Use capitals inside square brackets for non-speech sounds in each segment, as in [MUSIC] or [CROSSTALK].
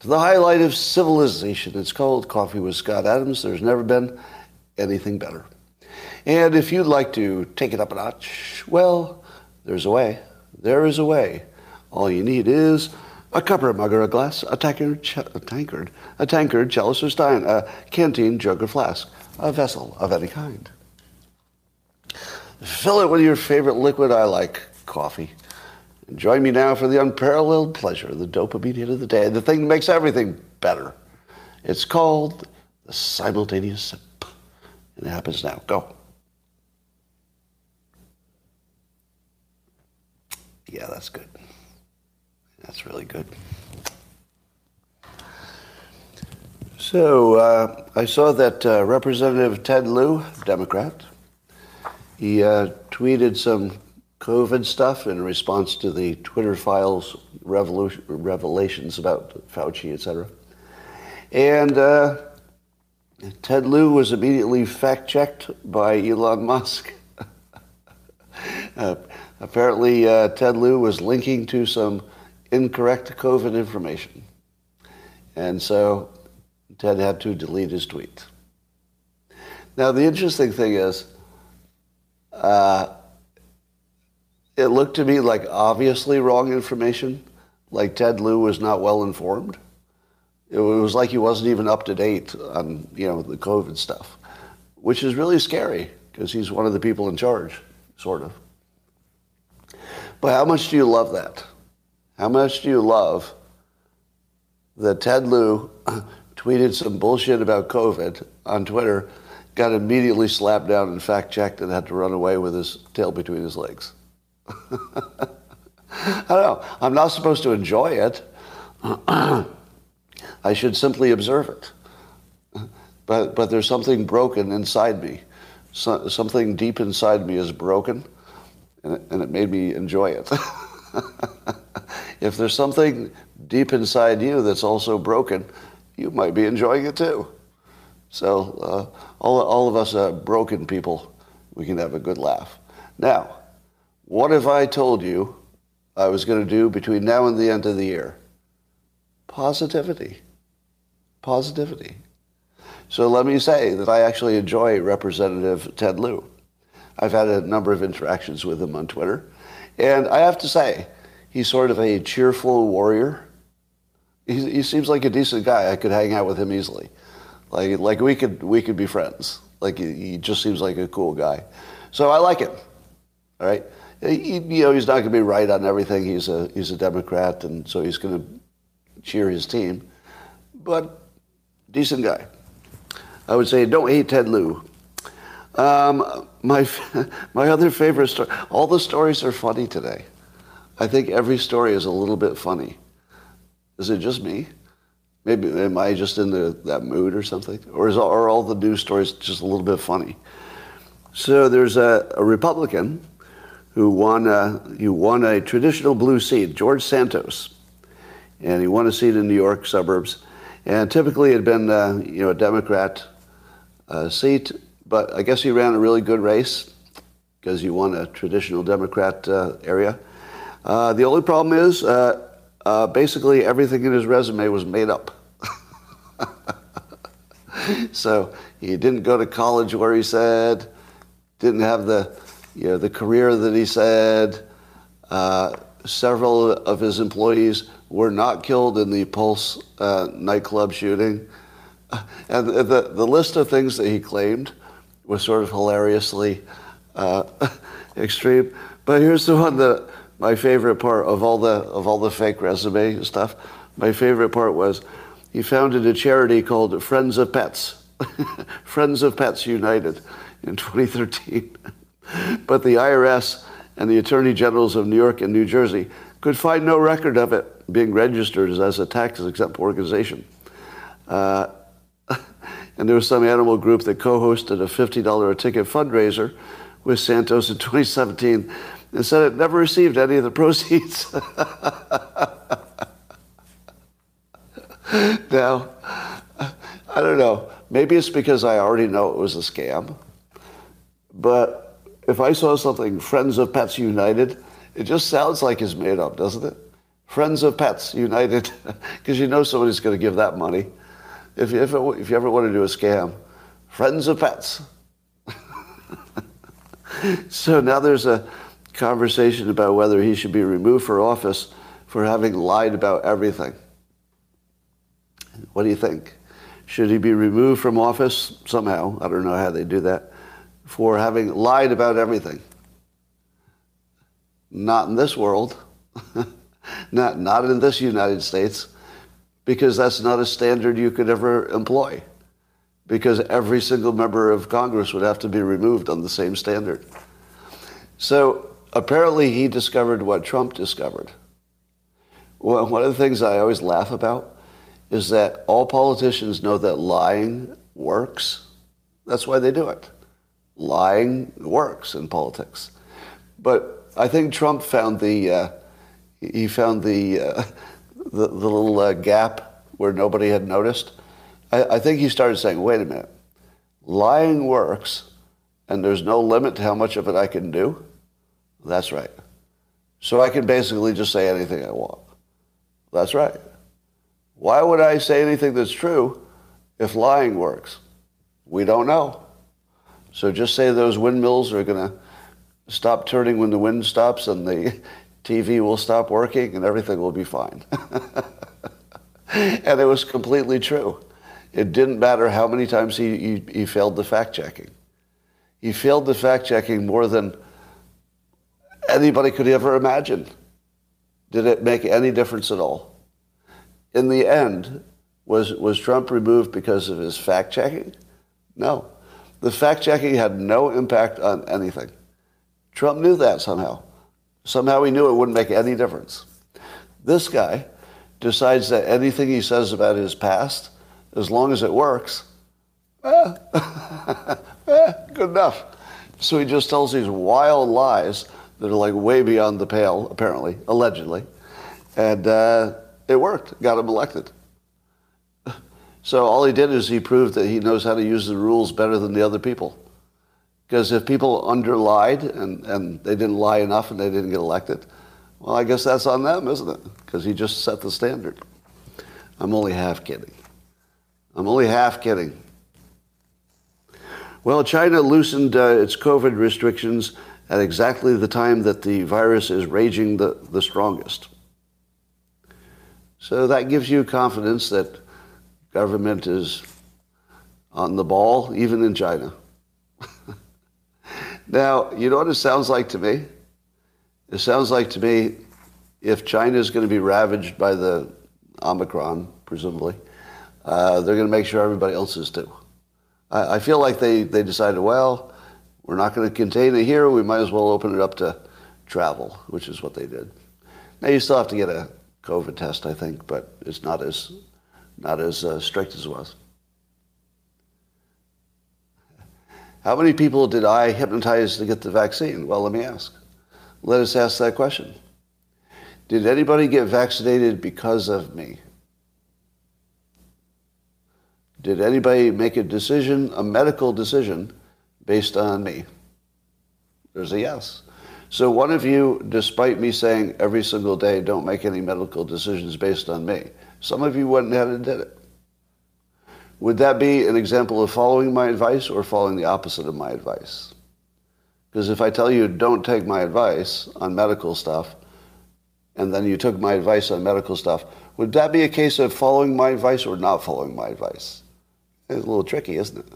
To the highlight of civilization, it's called Coffee with Scott Adams. There's never been anything better. And if you'd like to take it up a notch, well, there's a way. There is a way. All you need is a cup or a mug or a glass, a tankard, a tankard, a tankard, chalice or stein, a canteen, jug or flask, a vessel of any kind. Fill it with your favorite liquid. I like coffee. Join me now for the unparalleled pleasure, the dopamine hit of the day, the thing that makes everything better. It's called the simultaneous sip. And it happens now. Go. Yeah, that's good. That's really good. So uh, I saw that uh, Representative Ted Lieu, Democrat, he uh, tweeted some COVID stuff in response to the Twitter files revelations about Fauci, et cetera. And uh, Ted Lieu was immediately fact checked by Elon Musk. [LAUGHS] uh, apparently, uh, Ted Lieu was linking to some incorrect COVID information. And so Ted had to delete his tweet. Now, the interesting thing is, uh, it looked to me like obviously wrong information, like Ted Lieu was not well informed. It was like he wasn't even up to date on you know the COVID stuff, which is really scary because he's one of the people in charge, sort of. But how much do you love that? How much do you love that Ted Lieu [CLEARS THROAT] tweeted some bullshit about COVID on Twitter, got immediately slapped down and fact checked, and had to run away with his tail between his legs? [LAUGHS] I don't know. I'm not supposed to enjoy it. [CLEARS THROAT] I should simply observe it. But, but there's something broken inside me. So, something deep inside me is broken, and it, and it made me enjoy it. [LAUGHS] if there's something deep inside you that's also broken, you might be enjoying it too. So uh, all, all of us uh, broken people, we can have a good laugh. Now, what if I told you I was going to do between now and the end of the year? Positivity. Positivity. So let me say that I actually enjoy Representative Ted Lieu. I've had a number of interactions with him on Twitter. And I have to say, he's sort of a cheerful warrior. He, he seems like a decent guy. I could hang out with him easily. Like, like we, could, we could be friends. Like he, he just seems like a cool guy. So I like him. All right. He, you know, he's not going to be right on everything. He's a, he's a Democrat, and so he's going to cheer his team. But decent guy. I would say don't hate Ted Lieu. Um, my, [LAUGHS] my other favorite story, all the stories are funny today. I think every story is a little bit funny. Is it just me? Maybe am I just in the, that mood or something? Or is, are all the news stories just a little bit funny? So there's a, a Republican who won a, he won a traditional blue seat, George Santos, and he won a seat in New York suburbs. And typically, it had been uh, you know a Democrat uh, seat, but I guess he ran a really good race because he won a traditional Democrat uh, area. Uh, the only problem is, uh, uh, basically, everything in his resume was made up. [LAUGHS] so he didn't go to college where he said, didn't have the you know, the career that he said. Uh, several of his employees were not killed in the Pulse uh, nightclub shooting. [LAUGHS] And the, the list of things that he claimed was sort of hilariously uh, [LAUGHS] extreme. But here's the one that my favorite part of all the of all the fake resume stuff. My favorite part was he founded a charity called Friends of Pets, [LAUGHS] Friends of Pets United, in 2013 but the IRS and the attorney generals of New York and New Jersey could find no record of it being registered as a tax-exempt organization. Uh, [LAUGHS] and there was some animal group that co-hosted a $50 a ticket fundraiser with Santos in 2017 and said it never received any of the [LAUGHS] proceeds. now, I don't know. Maybe it's because I already know it was a scam. But if I saw something, Friends of Pets United, it just sounds like it's made up, doesn't it? Friends of Pets United, [LAUGHS] because you know somebody's going to give that money. If you, if, it, if you ever want to do a scam, Friends of Pets. [LAUGHS] so now there's a conversation about whether he should be removed for office for having lied about everything. What do you think? Should he be removed from office somehow? I don't know how they do that. For having lied about everything. Not in this world. [LAUGHS] not, not in this United States. Because that's not a standard you could ever employ. Because every single member of Congress would have to be removed on the same standard. So apparently he discovered what Trump discovered. Well, one of the things I always laugh about is that all politicians know that lying works. That's why they do it. Lying works in politics. But I think Trump found the, uh, he found the, uh, [LAUGHS] the, the, little uh, gap where nobody had noticed. I, I think he started saying, wait a minute, lying works and there's no limit to how much of it I can do? That's right. So I can basically just say anything I want. That's right. Why would I say anything that's true if lying works? We don't know. So just say those windmills are going to stop turning when the wind stops and the TV will stop working and everything will be fine. [LAUGHS] and it was completely true. It didn't matter how many times he, he, he failed the fact checking. He failed the fact checking more than anybody could ever imagine. Did it make any difference at all? in the end, was, was Trump removed because of his fact checking? No. The fact checking had no impact on anything. Trump knew that somehow. Somehow he knew it wouldn't make any difference. This guy decides that anything he says about his past, as long as it works, eh, [LAUGHS] eh, good enough. So he just tells these wild lies that are like way beyond the pale, apparently, allegedly. And uh, it worked, got him elected. So all he did is he proved that he knows how to use the rules better than the other people. Because if people underlied and, and they didn't lie enough and they didn't get elected, well, I guess that's on them, isn't it? Because he just set the standard. I'm only half kidding. I'm only half kidding. Well, China loosened uh, its COVID restrictions at exactly the time that the virus is raging the, the strongest. So that gives you confidence that government is on the ball, even in China. [LAUGHS] now, you know what it sounds like to me? It sounds like to me if China is going to be ravaged by the Omicron, presumably, uh, they're going to make sure everybody else is too. I, I feel like they, they decided, well, we're not going to contain it here. We might as well open it up to travel, which is what they did. Now, you still have to get a COVID test, I think, but it's not as not as uh, strict as it was. How many people did I hypnotize to get the vaccine? Well, let me ask. Let us ask that question. Did anybody get vaccinated because of me? Did anybody make a decision, a medical decision, based on me? There's a yes. So one of you, despite me saying every single day, don't make any medical decisions based on me, some of you went ahead and did it. Would that be an example of following my advice or following the opposite of my advice? Because if I tell you don't take my advice on medical stuff, and then you took my advice on medical stuff, would that be a case of following my advice or not following my advice? It's a little tricky, isn't it?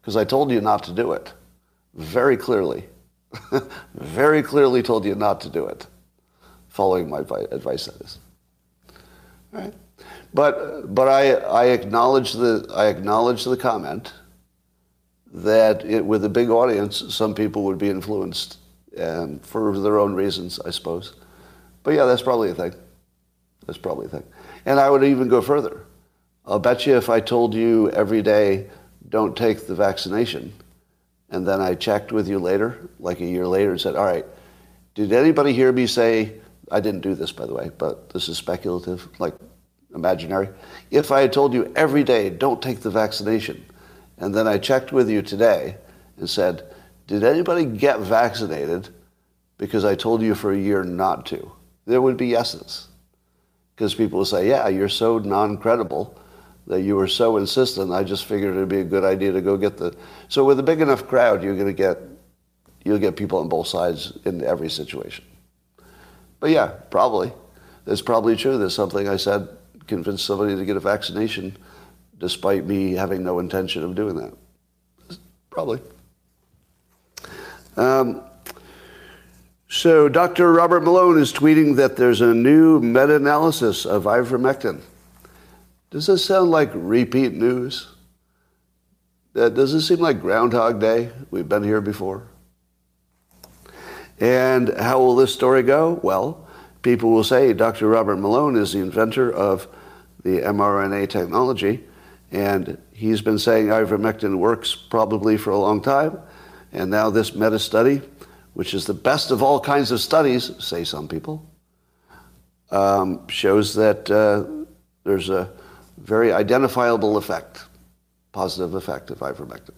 Because I told you not to do it very clearly. [LAUGHS] very clearly told you not to do it, following my advice, that is. All right. But, but I, I, acknowledge the, I acknowledge the comment that it, with a big audience, some people would be influenced and for their own reasons, I suppose. But yeah, that's probably a thing. That's probably a thing. And I would even go further. I'll bet you if I told you every day, don't take the vaccination, and then I checked with you later, like a year later, and said, all right, did anybody hear me say, I didn't do this, by the way, but this is speculative, like imaginary. If I had told you every day, don't take the vaccination, and then I checked with you today and said, did anybody get vaccinated because I told you for a year not to? There would be yeses. Because people will say, yeah, you're so non-credible that you were so insistent, I just figured it'd be a good idea to go get the... So with a big enough crowd, you're going to get, you'll get people on both sides in every situation. But yeah, probably. It's probably true. There's something I said convinced somebody to get a vaccination despite me having no intention of doing that. Probably. Um, so Dr. Robert Malone is tweeting that there's a new meta-analysis of ivermectin. Does this sound like repeat news? Uh, does this seem like Groundhog Day? We've been here before. And how will this story go? Well, people will say Dr. Robert Malone is the inventor of the mRNA technology, and he's been saying ivermectin works probably for a long time. And now this meta study, which is the best of all kinds of studies, say some people, um, shows that uh, there's a very identifiable effect, positive effect of ivermectin.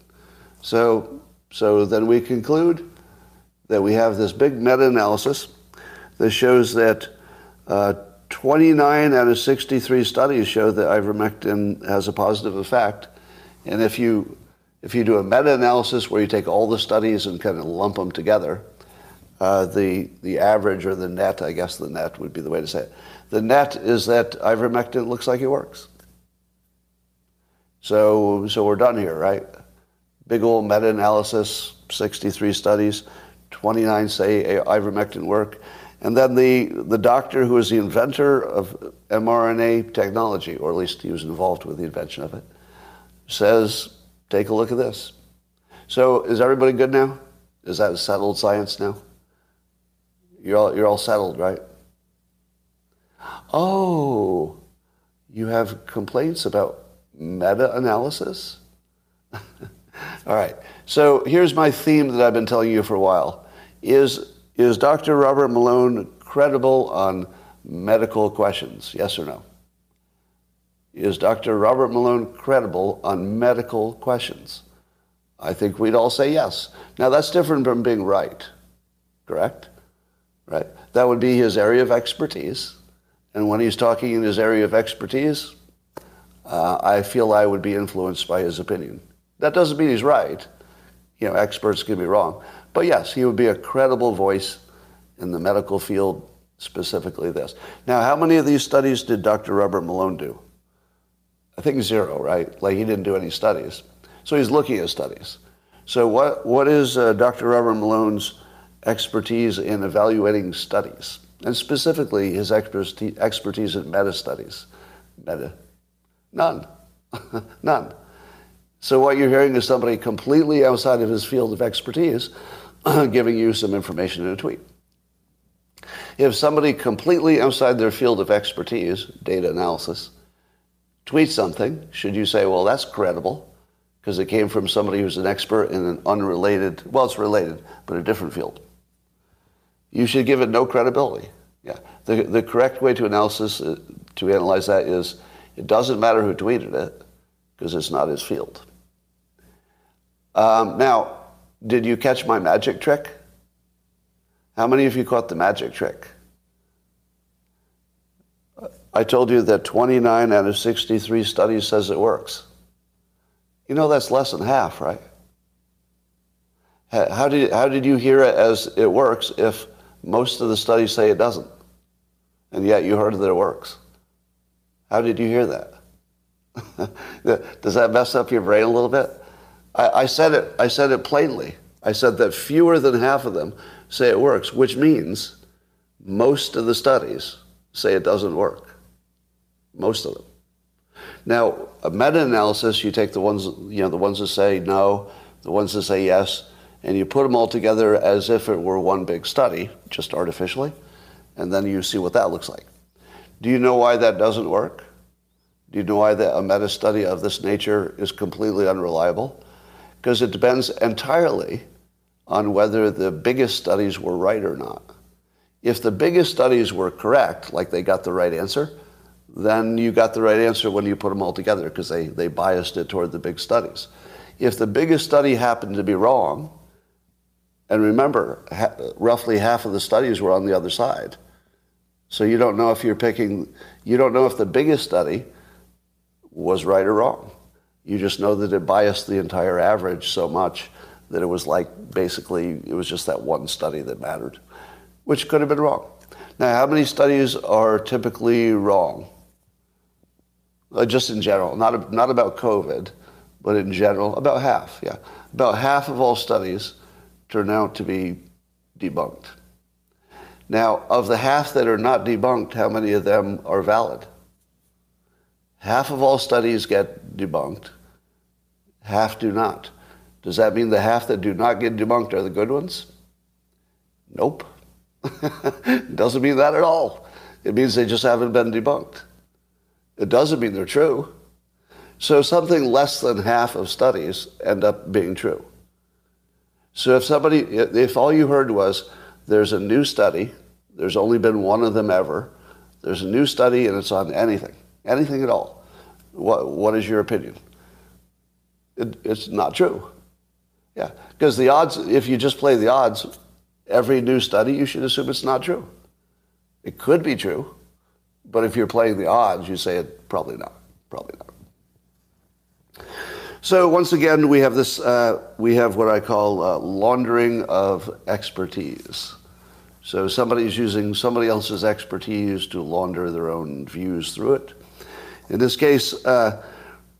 So, so then we conclude that we have this big meta-analysis that shows that uh, 29 out of 63 studies show that ivermectin has a positive effect. And if you, if you do a meta-analysis where you take all the studies and kind of lump them together, uh, the, the average or the net, I guess the net would be the way to say it, the net is that ivermectin looks like it works. So, so we're done here, right? Big old meta-analysis, 63 studies, 29 say ivermectin work. And then the, the doctor who is the inventor of mRNA technology, or at least he was involved with the invention of it, says, take a look at this. So is everybody good now? Is that settled science now? You're all, you're all settled, right? Oh, you have complaints about meta-analysis? [LAUGHS] all right. So here's my theme that I've been telling you for a while. Is is Dr. Robert Malone credible on medical questions? Yes or no? Is Dr. Robert Malone credible on medical questions? I think we'd all say yes. Now that's different from being right, correct? Right. That would be his area of expertise. And when he's talking in his area of expertise, uh, I feel I would be influenced by his opinion. That doesn't mean he's right. You know, experts can be wrong. But yes, he would be a credible voice in the medical field, specifically this. Now, how many of these studies did Dr. Robert Malone do? I think zero, right? Like he didn't do any studies. So he's looking at studies. So what, what is uh, Dr. Robert Malone's expertise in evaluating studies? And specifically his expertise, expertise in meta studies. Meta. None. [LAUGHS] None. So what you're hearing is somebody completely outside of his field of expertise [CLEARS THROAT] giving you some information in a tweet. If somebody completely outside their field of expertise, data analysis, tweets something, should you say, well, that's credible because it came from somebody who's an expert in an unrelated, well, it's related, but a different field? You should give it no credibility. Yeah. The, the correct way to analysis, uh, to analyze that is it doesn't matter who tweeted it because it's not his field. Um, now, did you catch my magic trick? How many of you caught the magic trick? I told you that 29 out of 63 studies says it works. You know that's less than half, right? How did, how did you hear it as it works if most of the studies say it doesn't? And yet you heard that it works. How did you hear that? [LAUGHS] Does that mess up your brain a little bit? I, I, said it, I said it plainly. I said that fewer than half of them say it works, which means most of the studies say it doesn't work. Most of them. Now, a meta-analysis, you take the ones, you know, the ones that say no, the ones that say yes, and you put them all together as if it were one big study, just artificially, and then you see what that looks like. Do you know why that doesn't work? Do you know why the, a meta study of this nature is completely unreliable? Because it depends entirely on whether the biggest studies were right or not. If the biggest studies were correct, like they got the right answer, then you got the right answer when you put them all together because they, they biased it toward the big studies. If the biggest study happened to be wrong, and remember, ha- roughly half of the studies were on the other side. So you don't know if you're picking, you don't know if the biggest study was right or wrong. You just know that it biased the entire average so much that it was like basically, it was just that one study that mattered, which could have been wrong. Now, how many studies are typically wrong? Uh, just in general, not, not about COVID, but in general, about half, yeah. About half of all studies turn out to be debunked. Now, of the half that are not debunked, how many of them are valid? Half of all studies get debunked, half do not. Does that mean the half that do not get debunked are the good ones? Nope. [LAUGHS] doesn't mean that at all. It means they just haven't been debunked. It doesn't mean they're true. So something less than half of studies end up being true. So if somebody, if all you heard was there's a new study, there's only been one of them ever, there's a new study and it's on anything, anything at all, what, what is your opinion? It, it's not true. Yeah, because the odds, if you just play the odds, every new study, you should assume it's not true. It could be true, but if you're playing the odds, you say it probably not, probably not. So once again, we have this. Uh, we have what I call uh, laundering of expertise. So somebody's using somebody else's expertise to launder their own views through it. In this case, uh,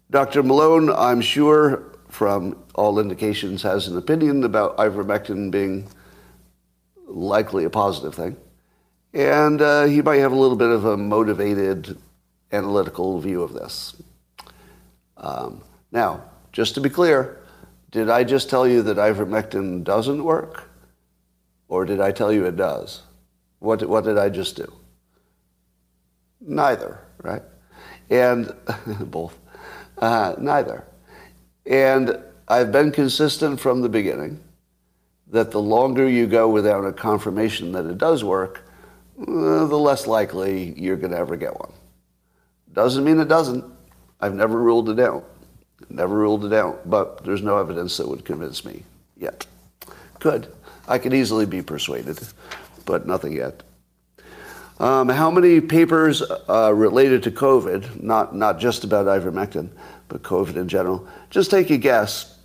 Dr. Malone, I'm sure, from all indications, has an opinion about ivermectin being likely a positive thing, and uh, he might have a little bit of a motivated, analytical view of this. Um, now, just to be clear, did I just tell you that ivermectin doesn't work? Or did I tell you it does? What, what did I just do? Neither, right? And [LAUGHS] both. Uh, neither. And I've been consistent from the beginning that the longer you go without a confirmation that it does work, uh, the less likely you're going to ever get one. Doesn't mean it doesn't. I've never ruled it out. Never ruled it out, but there's no evidence that would convince me yet. Good. I could easily be persuaded, but nothing yet. Um, how many papers uh, related to COVID, not, not just about ivermectin, but COVID in general? Just take a guess.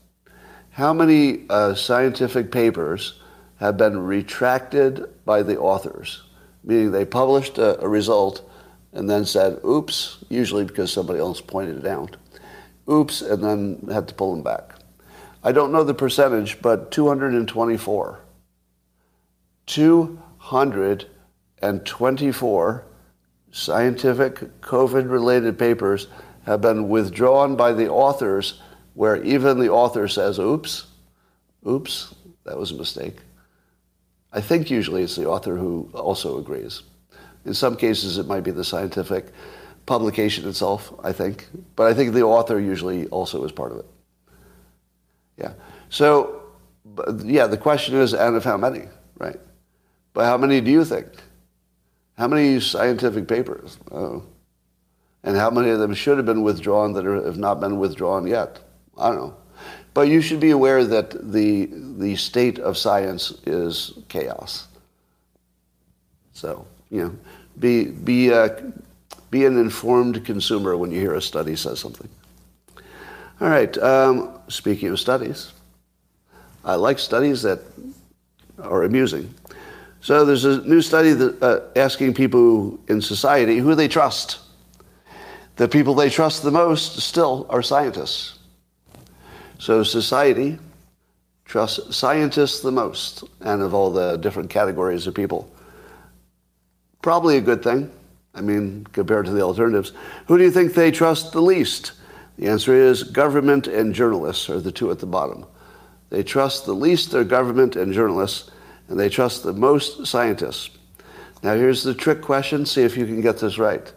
How many uh, scientific papers have been retracted by the authors? Meaning they published a, a result and then said, oops, usually because somebody else pointed it out oops, and then had to pull them back. I don't know the percentage, but 224. 224 scientific COVID related papers have been withdrawn by the authors where even the author says, oops, oops, that was a mistake. I think usually it's the author who also agrees. In some cases, it might be the scientific publication itself, I think. But I think the author usually also is part of it. Yeah. So, yeah, the question is, and of how many, right? But how many do you think? How many scientific papers? Oh. And how many of them should have been withdrawn that are, have not been withdrawn yet? I don't know. But you should be aware that the, the state of science is chaos. So, you know, be, be uh, be an informed consumer when you hear a study says something. All right, um, speaking of studies, I like studies that are amusing. So there's a new study that, uh, asking people in society who they trust. The people they trust the most still are scientists. So society trusts scientists the most, and of all the different categories of people. Probably a good thing. I mean, compared to the alternatives. Who do you think they trust the least? The answer is government and journalists are the two at the bottom. They trust the least their government and journalists, and they trust the most scientists. Now, here's the trick question. See if you can get this right.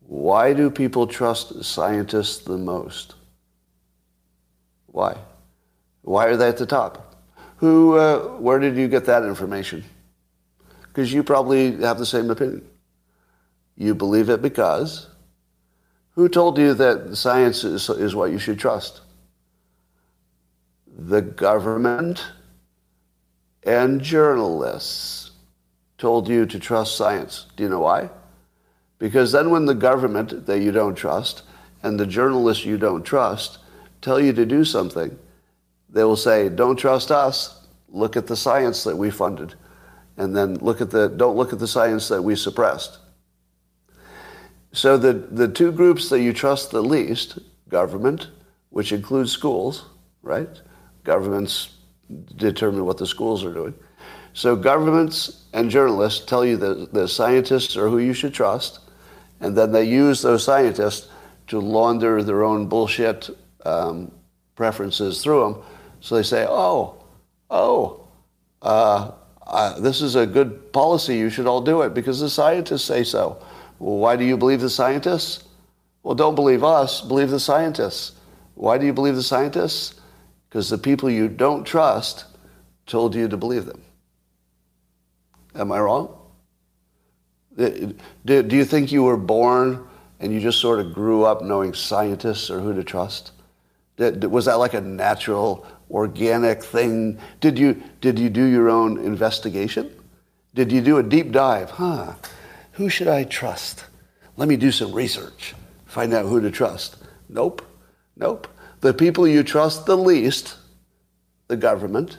Why do people trust scientists the most? Why? Why are they at the top? Who, uh, where did you get that information? Because you probably have the same opinion. You believe it because who told you that science is, is what you should trust? The government and journalists told you to trust science. Do you know why? Because then when the government that you don't trust and the journalists you don't trust tell you to do something, they will say, don't trust us. Look at the science that we funded. And then look at the, don't look at the science that we suppressed. So the, the two groups that you trust the least, government, which includes schools, right? Governments determine what the schools are doing. So governments and journalists tell you that the scientists are who you should trust, and then they use those scientists to launder their own bullshit um, preferences through them. So they say, oh, oh, uh, uh, this is a good policy. You should all do it because the scientists say so. Well, why do you believe the scientists? Well, don't believe us, believe the scientists. Why do you believe the scientists? Because the people you don't trust told you to believe them. Am I wrong? Do, you think you were born and you just sort of grew up knowing scientists or who to trust? Was that like a natural, organic thing? Did you, did you do your own investigation? Did you do a deep dive? Huh, who should I trust? Let me do some research, find out who to trust. Nope, nope. The people you trust the least, the government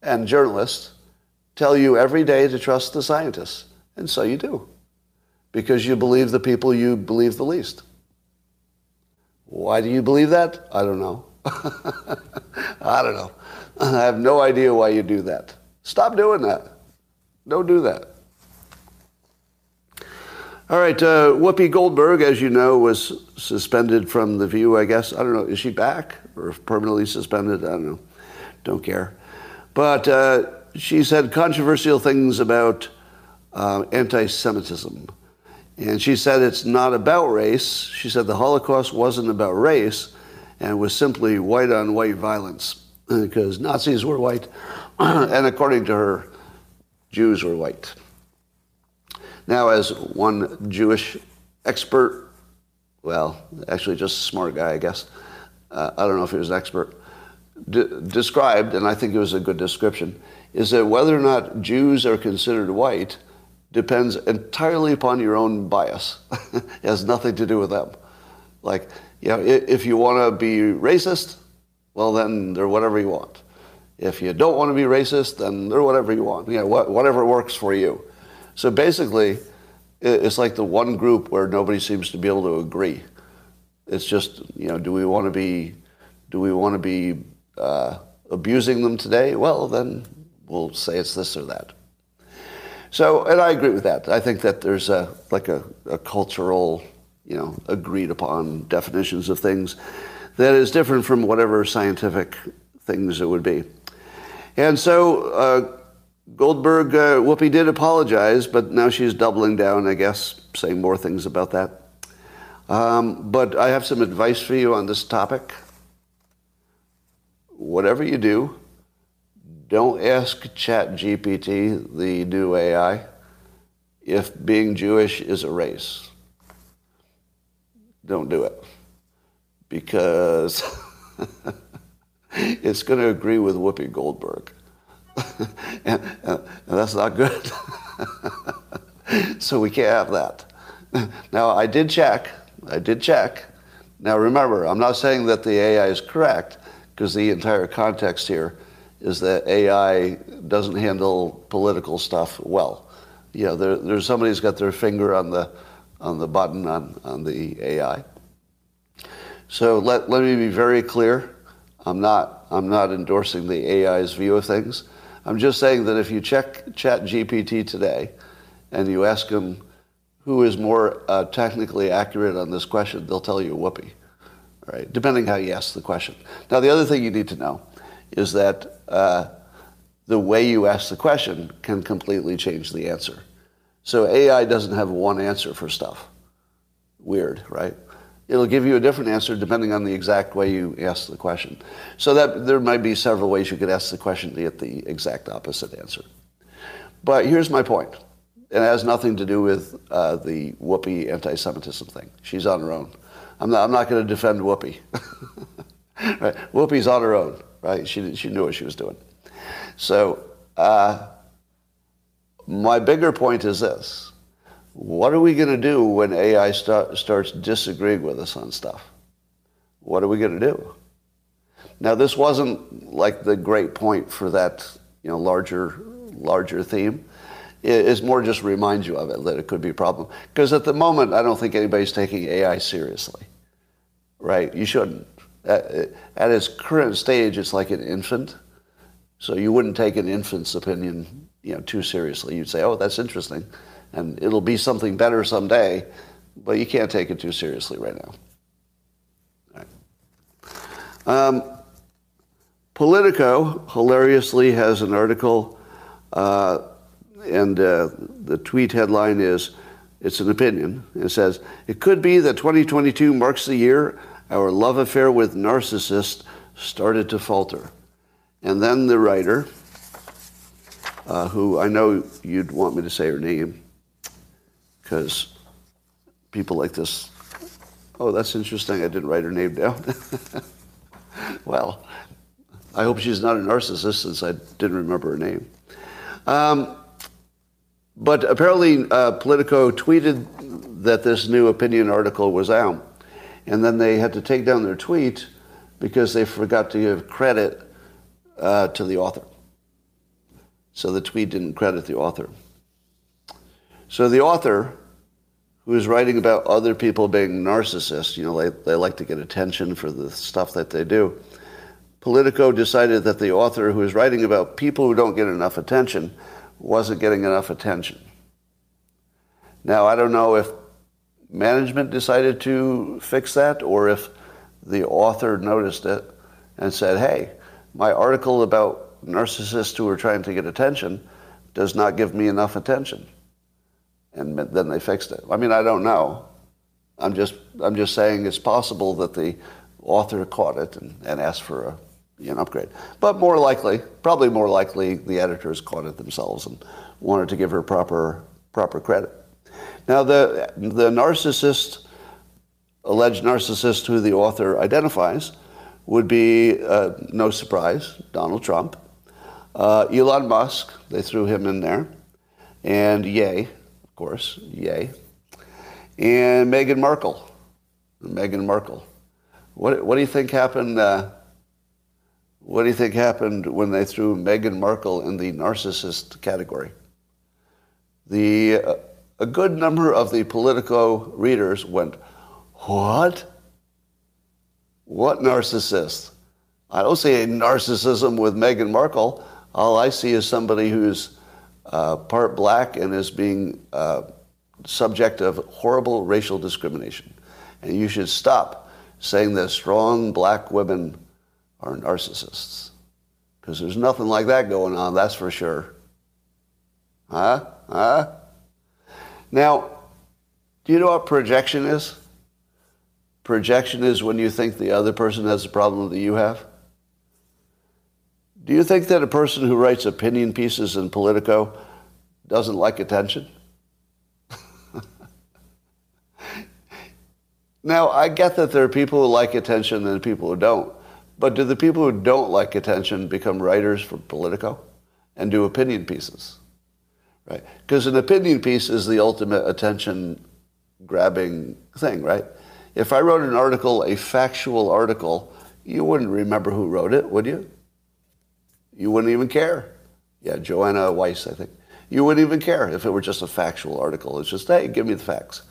and journalists, tell you every day to trust the scientists. And so you do, because you believe the people you believe the least. Why do you believe that? I don't know. [LAUGHS] I don't know. [LAUGHS] I have no idea why you do that. Stop doing that. Don't do that. All right, uh, Whoopi Goldberg, as you know, was suspended from The View, I guess. I don't know, is she back or permanently suspended? I don't know. Don't care. But uh, she said controversial things about uh, anti Semitism. And she said it's not about race. She said the Holocaust wasn't about race and was simply white on white violence [LAUGHS] because Nazis were white, [CLEARS THROAT] and according to her, Jews were white. Now, as one Jewish expert, well, actually just a smart guy, I guess, uh, I don't know if he was an expert, described, and I think it was a good description, is that whether or not Jews are considered white depends entirely upon your own bias. [LAUGHS] it has nothing to do with them. Like, you know, if you want to be racist, well, then they're whatever you want. If you don't want to be racist, then they're whatever you want. You know, whatever works for you. So basically, it's like the one group where nobody seems to be able to agree. It's just, you know, do we want to be, do we want to be uh, abusing them today? Well, then we'll say it's this or that. So, and I agree with that. I think that there's a like a, a cultural, you know, agreed upon definitions of things that is different from whatever scientific things it would be. And so uh, Goldberg, uh, Whoopi did apologize, but now she's doubling down, I guess, saying more things about that. Um, but I have some advice for you on this topic. Whatever you do, don't ask ChatGPT, the new AI, if being Jewish is a race. Don't do it. Because [LAUGHS] it's going to agree with Whoopi Goldberg. [LAUGHS] and, uh, and, that's not good. [LAUGHS] so we can't have that. Now, I did check. I did check. Now, remember, I'm not saying that the AI is correct because the entire context here is that AI doesn't handle political stuff well. You know, there, there's somebody's got their finger on the on the button on, on the AI. So let, let me be very clear. I'm not I'm not endorsing the AI's view of things. I'm just saying that if you check Chat GPT today and you ask them who is more uh, technically accurate on this question, they'll tell you Whoopi, right? Depending how you ask the question. Now, the other thing you need to know is that uh, the way you ask the question can completely change the answer. So AI doesn't have one answer for stuff. Weird, right? It'll give you a different answer depending on the exact way you ask the question. So that there might be several ways you could ask the question to get the exact opposite answer. But here's my point. It has nothing to do with uh, the Whoopi anti-Semitism thing. She's on her own. I'm not, I'm not going to defend Whoopi. [LAUGHS] right? Whoopi's on her own, right? She, she knew what she was doing. So uh, my bigger point is this. What are we going to do when AI start, starts disagreeing with us on stuff? What are we going to do? Now, this wasn't like the great point for that you know, larger, larger theme. It's more just remind you of it, that it could be a problem. Because at the moment, I don't think anybody's taking AI seriously right? You shouldn't. At, at its current stage, it's like an infant. So you wouldn't take an infant's opinion, you know, too seriously. You'd say, "Oh, that's interesting," and it'll be something better someday, but you can't take it too seriously right now. Um, Politico hilariously has an article, uh, and uh, the tweet headline is, "It's an opinion." It says, "It could be that 2022 marks the year." our love affair with narcissists started to falter. And then the writer, uh, who I know you'd want me to say her name, because people like this, oh, that's interesting, I didn't write her name down. [LAUGHS] well, I hope she's not a narcissist since I didn't remember her name. Um, but apparently, uh, Politico tweeted that this new opinion article was out and then they had to take down their tweet because they forgot to give credit uh, to the author. So the tweet didn't credit the author. So the author, who is writing about other people being narcissists, you know, they, they like to get attention for the stuff that they do. Politico decided that the author who is writing about people who don't get enough attention wasn't getting enough attention. Now, I don't know if management decided to fix that or if the author noticed it and said, hey, my article about narcissists who are trying to get attention does not give me enough attention. And then they fixed it. I mean, I don't know. I'm just, I'm just saying it's possible that the author caught it and, and asked for a, an upgrade. But more likely, probably more likely, the editors caught it themselves and wanted to give her proper, proper credit. Now, the, the narcissist, alleged narcissist who the author identifies, would be, uh, no surprise, Donald Trump. Uh, Elon Musk, they threw him in there. And of course, Ye. And Meghan Markle. Meghan Markle. What, what do you think happened? Uh, what do you think happened when they threw Meghan Markle in the narcissist category? The uh, a good number of the Politico readers went, What? What narcissist? I don't see a narcissism with Meghan Markle. All I see is somebody who's uh, part black and is being uh, subject of horrible racial discrimination. And you should stop saying that strong black women are narcissists. Because there's nothing like that going on, that's for sure. Huh? Huh? Now, do you know what projection is? Projection is when you think the other person has a problem that you have. Do you think that a person who writes opinion pieces in Politico doesn't like attention? [LAUGHS] now, I get that there are people who like attention and people who don't. But do the people who don't like attention become writers for Politico and do opinion pieces? right? Because an opinion piece is the ultimate attention grabbing thing, right? If I wrote an article, a factual article, you wouldn't remember who wrote it, would you? You wouldn't even care. Yeah, Joanna Weiss, I think. You wouldn't even care if it were just a factual article. It's just, hey, give me the facts.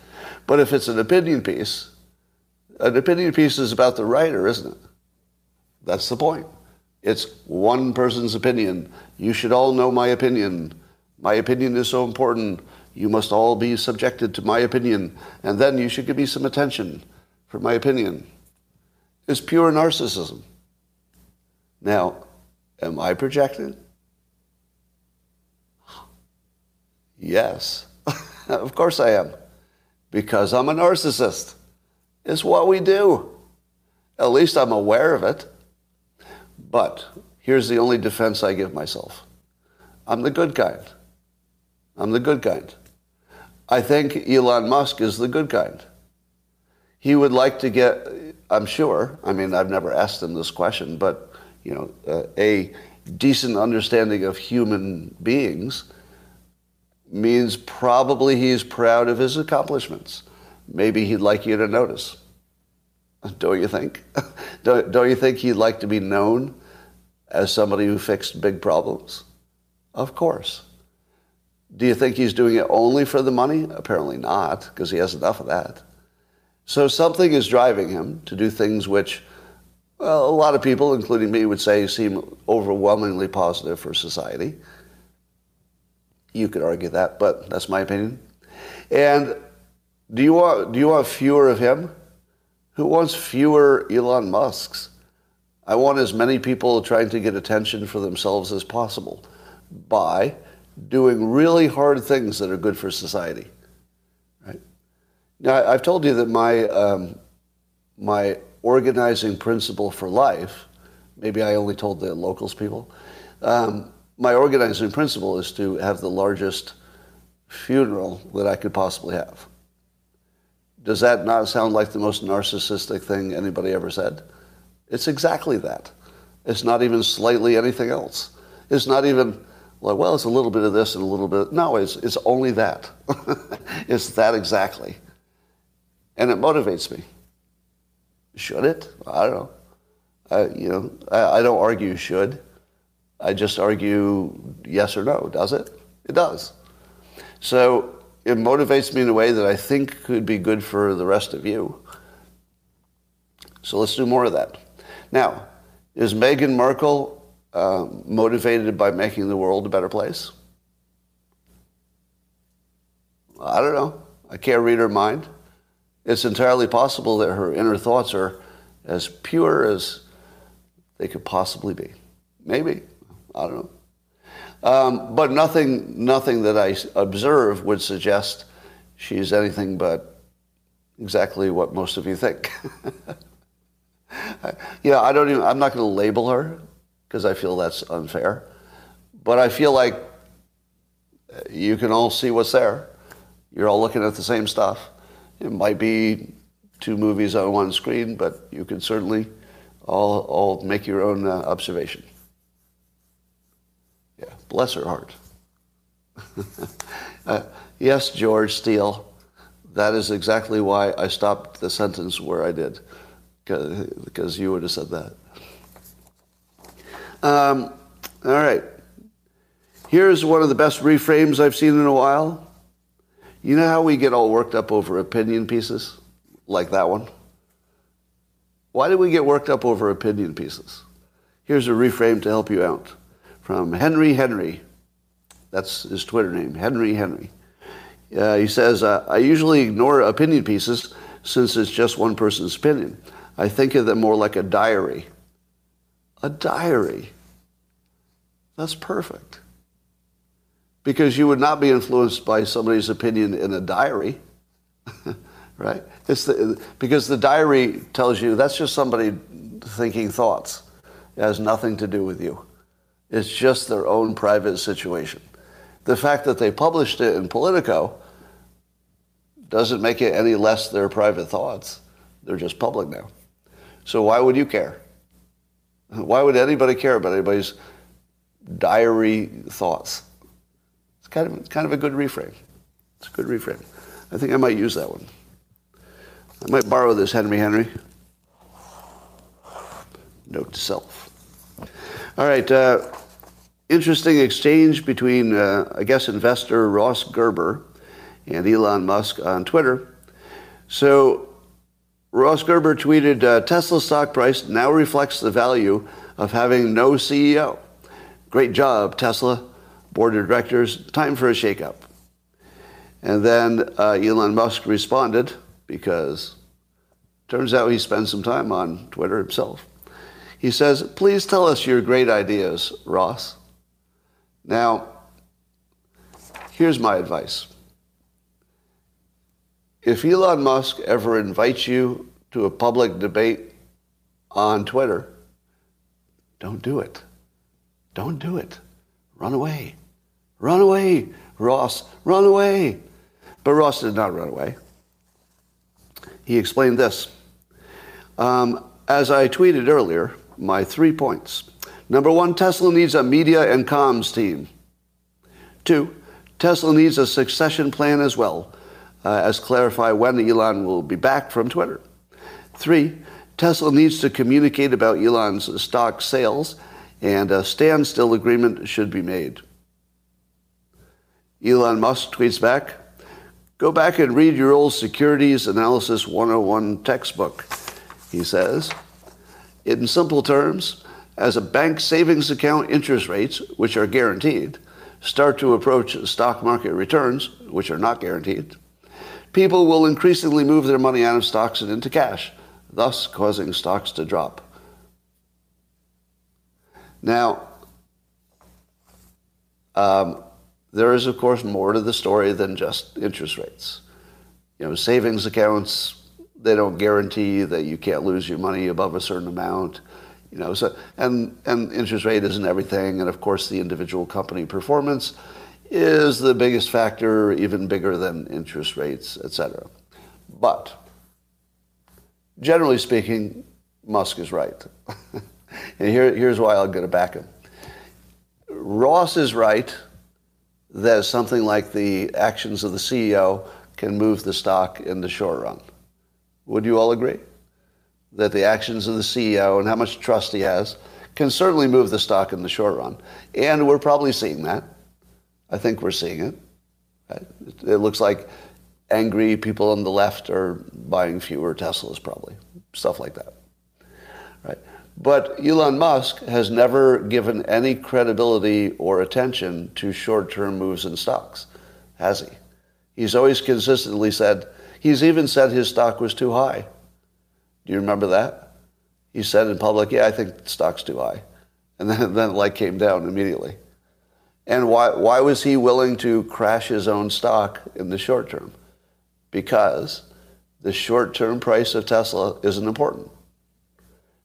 But if it's an opinion piece, an opinion piece is about the writer, isn't it? That's the point. It's one person's opinion. You should all know my opinion. My opinion is so important. You must all be subjected to my opinion, and then you should give me some attention for my opinion. It's pure narcissism. Now, am I projecting? Yes, [LAUGHS] of course I am. Because I'm a narcissist. It's what we do. At least I'm aware of it. But here's the only defense I give myself I'm the good kind. I'm the good kind. I think Elon Musk is the good kind. He would like to get, I'm sure, I mean, I've never asked him this question, but, you know, uh, a decent understanding of human beings means probably he's proud of his accomplishments. Maybe he'd like you to notice. Don't you think? [LAUGHS] don't, don't you think he'd like to be known as somebody who fixed big problems? Of course. Do you think he's doing it only for the money? Apparently not, because he has enough of that. So something is driving him to do things which well, a lot of people, including me, would say seem overwhelmingly positive for society. You could argue that, but that's my opinion. And do you want, do you want fewer of him? Who wants fewer Elon Musks? I want as many people trying to get attention for themselves as possible by doing really hard things that are good for society. Right? Now, I've told you that my, um, my organizing principle for life, maybe I only told the locals people, um, my organizing principle is to have the largest funeral that I could possibly have. Does that not sound like the most narcissistic thing anybody ever said? It's exactly that. It's not even slightly anything else. It's not even like, well, it's a little bit of this and a little bit. No, it's, it's only that. [LAUGHS] it's that exactly. And it motivates me. Should it? I don't know. I, you know, I, I don't argue should. I just argue yes or no. Does it? It does. So it motivates me in a way that I think could be good for the rest of you. So let's do more of that. Now, is Meghan Markle uh, motivated by making the world a better place? I don't know. I can't read her mind. It's entirely possible that her inner thoughts are as pure as they could possibly be. Maybe. I don't know. Um, but nothing, nothing that I observe would suggest she's anything but exactly what most of you think. [LAUGHS] yeah, I don't even, I'm not going to label her because I feel that's unfair. But I feel like you can all see what's there. You're all looking at the same stuff. It might be two movies on one screen, but you can certainly all, all make your own uh, observation. Yeah, bless her heart. [LAUGHS] uh, yes, George Steele, that is exactly why I stopped the sentence where I did, because you would have said that. Um, all right. Here's one of the best reframes I've seen in a while. You know how we get all worked up over opinion pieces like that one? Why do we get worked up over opinion pieces? Here's a reframe to help you out from Henry Henry. That's his Twitter name, Henry Henry. Uh, he says, uh, I usually ignore opinion pieces since it's just one person's opinion. I think of them more like a diary. A diary. That's perfect because you would not be influenced by somebody's opinion in a diary, [LAUGHS] right? The, because the diary tells you that's just somebody thinking thoughts. It has nothing to do with you. It's just their own private situation. The fact that they published it in Politico doesn't make it any less their private thoughts. They're just public now. So why would you care? Why would anybody care about anybody's diary thoughts? Kind of, kind of a good reframe. It's a good reframe. I think I might use that one. I might borrow this Henry Henry. Note to self. All right. Uh, interesting exchange between, uh, I guess, investor Ross Gerber and Elon Musk on Twitter. So Ross Gerber tweeted, uh, Tesla stock price now reflects the value of having no CEO. Great job, Tesla board of directors, time for a shakeup. And then uh, Elon Musk responded because turns out he spends some time on Twitter himself. He says, Please tell us your great ideas, Ross. Now, Here's my advice. If Elon Musk ever invites you to a public debate on Twitter, don't do it. Don't do it. Run away. Run away, Ross. Run away. But Ross did not run away. He explained this. Um, as I tweeted earlier, my three points. Number one, Tesla needs a media and comms team. Two, Tesla needs a succession plan as well, uh, as clarify when Elon will be back from Twitter. Three, Tesla needs to communicate about Elon's stock sales, and a standstill agreement should be made. Elon Musk tweets back, Go back and read your old Securities Analysis 101 textbook, he says. In simple terms, as a bank savings account interest rates, which are guaranteed, start to approach stock market returns, which are not guaranteed, people will increasingly move their money out of stocks and into cash, thus causing stocks to drop. Now, um, there is, of course, more to the story than just interest rates. You know, savings accounts, they don't guarantee that you can't lose your money above a certain amount. You know, so and and interest rate isn't everything, and of course, the individual company performance is the biggest factor, even bigger than interest rates, et cetera. But generally speaking, Musk is right. [LAUGHS] and here, here's why I'm going to back him. Ross is right that something like the actions of the CEO can move the stock in the short run. Would you all agree? That the actions of the CEO and how much trust he has can certainly move the stock in the short run. And we're probably seeing that. I think we're seeing it. It looks like angry people on the left are buying fewer Teslas, probably. Stuff like that. But Elon Musk has never given any credibility or attention to short-term moves in stocks, has he? He's always consistently said, he's even said his stock was too high. Do you remember that? He said in public, yeah, I think the stock's too high. And then, [LAUGHS] then the light came down immediately. And why, why was he willing to crash his own stock in the short term? Because the short term price of Tesla isn't important.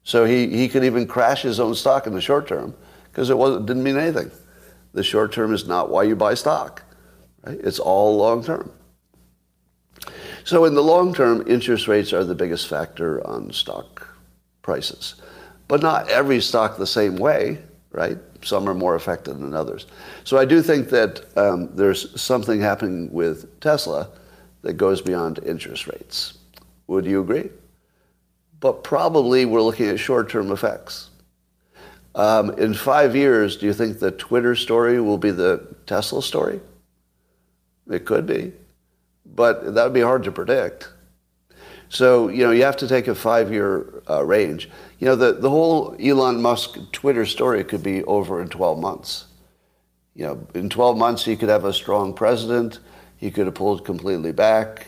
So he, he could even crash his own stock in the short term because it, wasn't, didn't mean anything. The short term is not why you buy stock. Right? It's all long term. So in the long term, interest rates are the biggest factor on stock prices. But not every stock the same way, right? Some are more affected than others. So I do think that um, there's something happening with Tesla that goes beyond interest rates. Would you agree? But probably we're looking at short-term effects. Um, in five years, do you think the Twitter story will be the Tesla story? It could be, but that would be hard to predict. So, you know, you have to take a five-year uh, range. You know, the, the whole Elon Musk Twitter story could be over in 12 months. You know, in 12 months, he could have a strong president. He could have pulled completely back.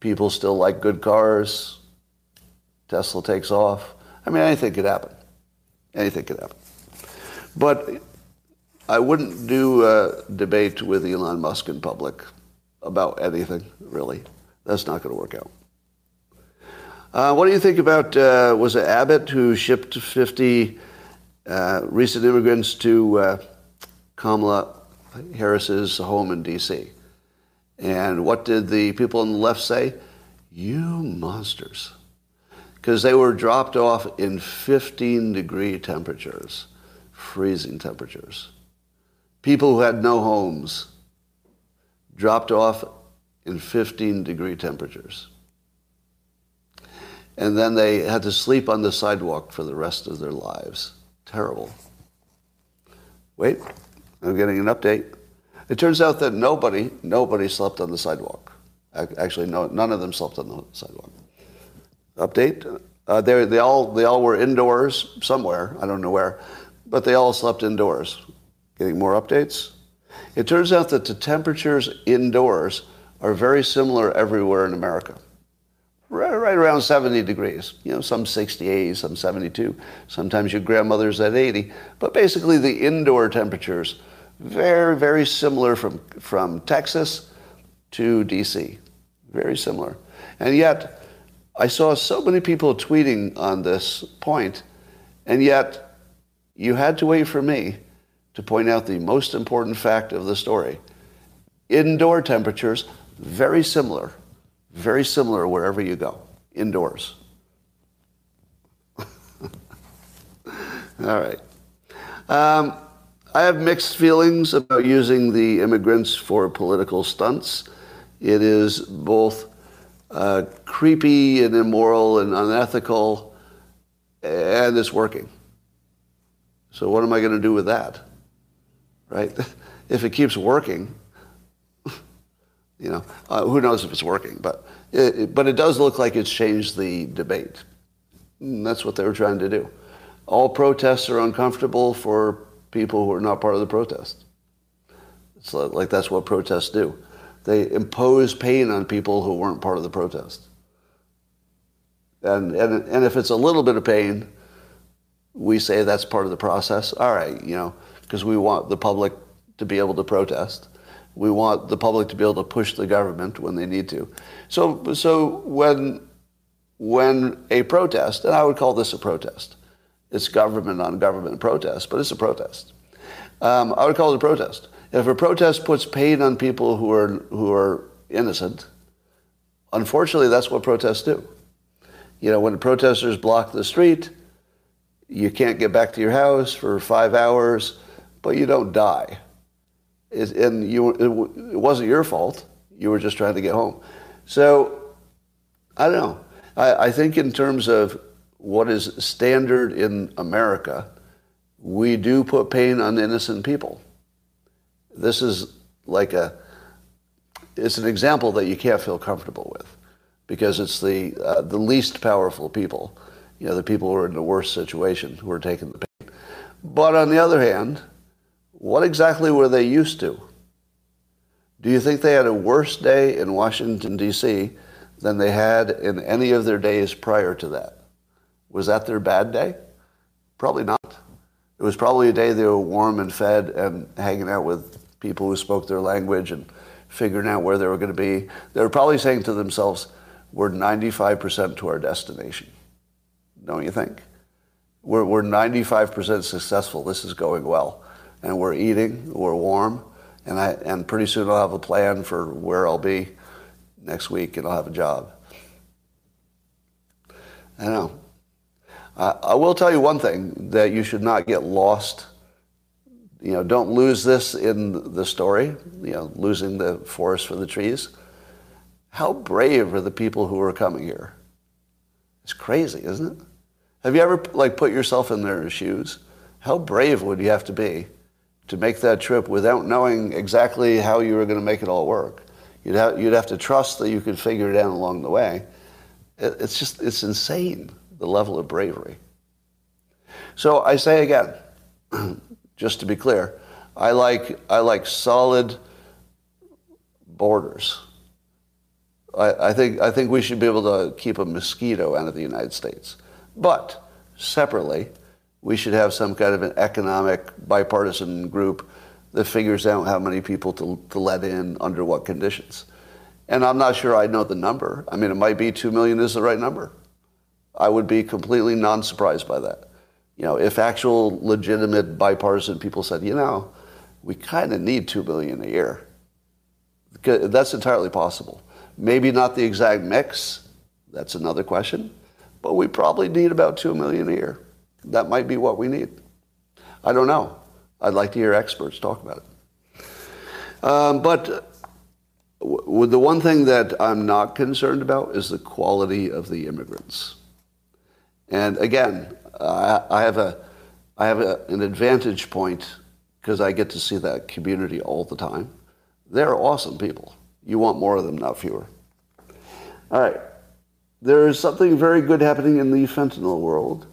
People still like good cars. Tesla takes off. I mean, anything could happen. Anything could happen. But I wouldn't do a debate with Elon Musk in public about anything, really. That's not going to work out. Uh, what do you think about, uh, was it Abbott who shipped 50 uh, recent immigrants to uh, Kamala Harris's home in D.C.? And what did the people on the left say? You monsters because they were dropped off in 15 degree temperatures, freezing temperatures. People who had no homes dropped off in 15 degree temperatures. And then they had to sleep on the sidewalk for the rest of their lives. Terrible. Wait, I'm getting an update. It turns out that nobody, nobody slept on the sidewalk. Actually, no, none of them slept on the sidewalk update. Uh, they, they, all, they all were indoors somewhere, I don't know where, but they all slept indoors. Getting more updates? It turns out that the temperatures indoors are very similar everywhere in America. Right, right around 70 degrees. You know, some 68, some 72. Sometimes your grandmother's at 80. But basically the indoor temperatures Very, very similar from, from Texas to DC. Very similar. And yet, I saw so many people tweeting on this point, and yet you had to wait for me to point out the most important fact of the story. Indoor temperatures, very similar, very similar wherever you go, indoors. [LAUGHS] All right. Um, I have mixed feelings about using the immigrants for political stunts. It is both uh, creepy and immoral and unethical, and it's working. So what am I going to do with that? Right? [LAUGHS] If it keeps working, [LAUGHS] you know, uh, who knows if it's working? But it, but it does look like it's changed the debate. And that's what they were trying to do. All protests are uncomfortable for people who are not part of the protest. It's like that's what protests do. They impose pain on people who weren't part of the protest. And, and, and if it's a little bit of pain, we say that's part of the process. All right, you know, because we want the public to be able to protest. We want the public to be able to push the government when they need to. So, so when, when a protest, and I would call this a protest, it's government on government protest, but it's a protest. Um, I would call it a protest. If a protest puts pain on people who are, who are innocent, unfortunately, that's what protests do. You know, when protesters block the street, you can't get back to your house for five hours, but you don't die. It, and you, it, it wasn't your fault. You were just trying to get home. So, I don't know. I, I think in terms of what is standard in America, we do put pain on innocent people. This is like a, it's an example that you can't feel comfortable with because it's the, uh, the least powerful people, you know, the people who are in the worst situation who are taking the pain. But on the other hand, what exactly were they used to? Do you think they had a worse day in Washington, D.C. than they had in any of their days prior to that? Was that their bad day? Probably not. It was probably a day they were warm and fed and hanging out with people who spoke their language and figuring out where they were going to be. They were probably saying to themselves, we're 95% to our destination. Don't you think? We're, we're 95% successful. This is going well. And we're eating, we're warm, and, I, and pretty soon I'll have a plan for where I'll be next week and I'll have a job. I know. Uh, I will tell you one thing that you should not get lost. You know, don't lose this in the story, you know, losing the forest for the trees. How brave are the people who are coming here? It's crazy, isn't it? Have you ever like put yourself in their shoes? How brave would you have to be to make that trip without knowing exactly how you were going to make it all work? You'd have, you'd have to trust that you could figure it out along the way. It, it's just, it's insane the level of bravery. So I say again, [CLEARS THROAT] just to be clear, I like, I like solid borders. I, I, think, I think we should be able to keep a mosquito out of the United States. But separately, we should have some kind of an economic bipartisan group that figures out how many people to, to let in under what conditions. And I'm not sure I know the number. I mean, it might be 2 million is the right number. I would be completely non-surprised by that. You know, if actual legitimate bipartisan people said, you know, we kind of need two billion a year. That's entirely possible. Maybe not the exact mix. That's another question. But we probably need about two million a year. That might be what we need. I don't know. I'd like to hear experts talk about it. Um, but w- the one thing that I'm not concerned about is the quality of the immigrants. And again, I have, a, I have a, an advantage point because I get to see that community all the time. They're awesome people. You want more of them, not fewer. All right. There is something very good happening in the fentanyl world.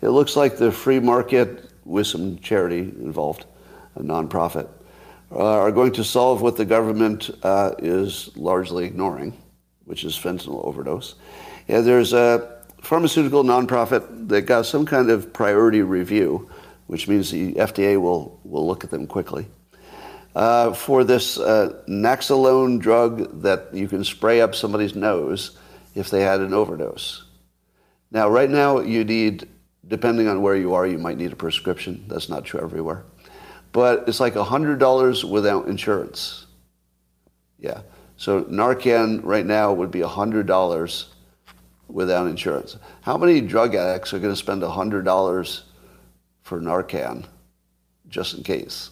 It looks like the free market, with some charity involved, a nonprofit, uh, are going to solve what the government uh, is largely ignoring, which is fentanyl overdose. Yeah, there's a pharmaceutical nonprofit that got some kind of priority review, which means the FDA will, will look at them quickly. uh, for this uh, Naloxone drug that you can spray up somebody's nose if they had an overdose. Now, right now, you need, depending on where you are, you might need a prescription. That's not true everywhere. But it's like $100 without insurance. Yeah. So Narcan right now would be $100 without insurance. How many drug addicts are going to spend $100 for Narcan just in case?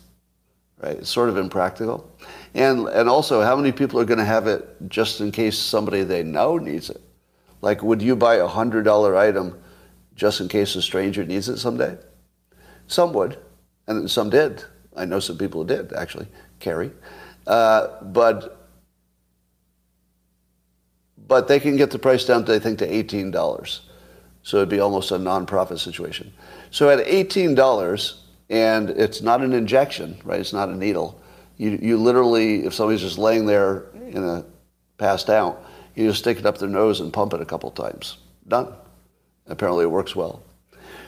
Right? It's sort of impractical. And, and also, how many people are going to have it just in case somebody they know needs it? Like, would you buy a $100 item just in case a stranger needs it someday? Some would, and some did. I know some people who did, actually, carry. Uh, but but they can get the price down, to, I think, to $18. So it'd be almost a nonprofit situation. So at $18, and it's not an injection, right? It's not a needle. You, you literally, if somebody's just laying there in a passed out, you just stick it up their nose and pump it a couple times. Done. Apparently it works well.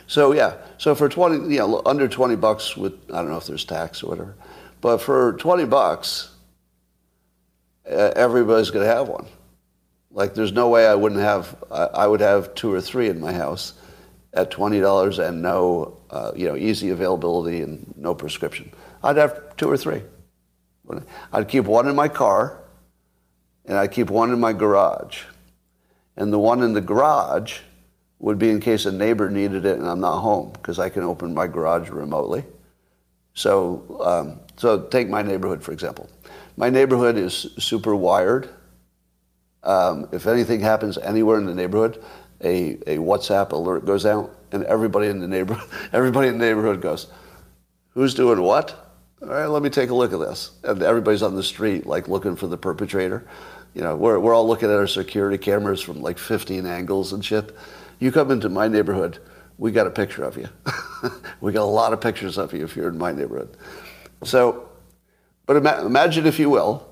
So yeah, so for 20, you know, under 20 bucks with, I don't know if there's tax or whatever, but for 20 bucks, uh, everybody's going to have one. Like, there's no way I wouldn't have, I would have two or three in my house at $20 and no, uh, you know, easy availability and no prescription. I'd have two or three. I'd keep one in my car and I'd keep one in my garage. And the one in the garage would be in case a neighbor needed it and I'm not home because I can open my garage remotely. So, um, so take my neighborhood, for example. My neighborhood is super wired. Um, if anything happens anywhere in the neighborhood, a, a WhatsApp alert goes out, and everybody in the neighborhood, [LAUGHS] everybody in the neighborhood goes, "Who's doing what?" All right, let me take a look at this. And everybody's on the street, like looking for the perpetrator. You know, we're, we're all looking at our security cameras from like 15 angles and shit. You come into my neighborhood, we got a picture of you. [LAUGHS] we got a lot of pictures of you if you're in my neighborhood. So, but ima- imagine, if you will,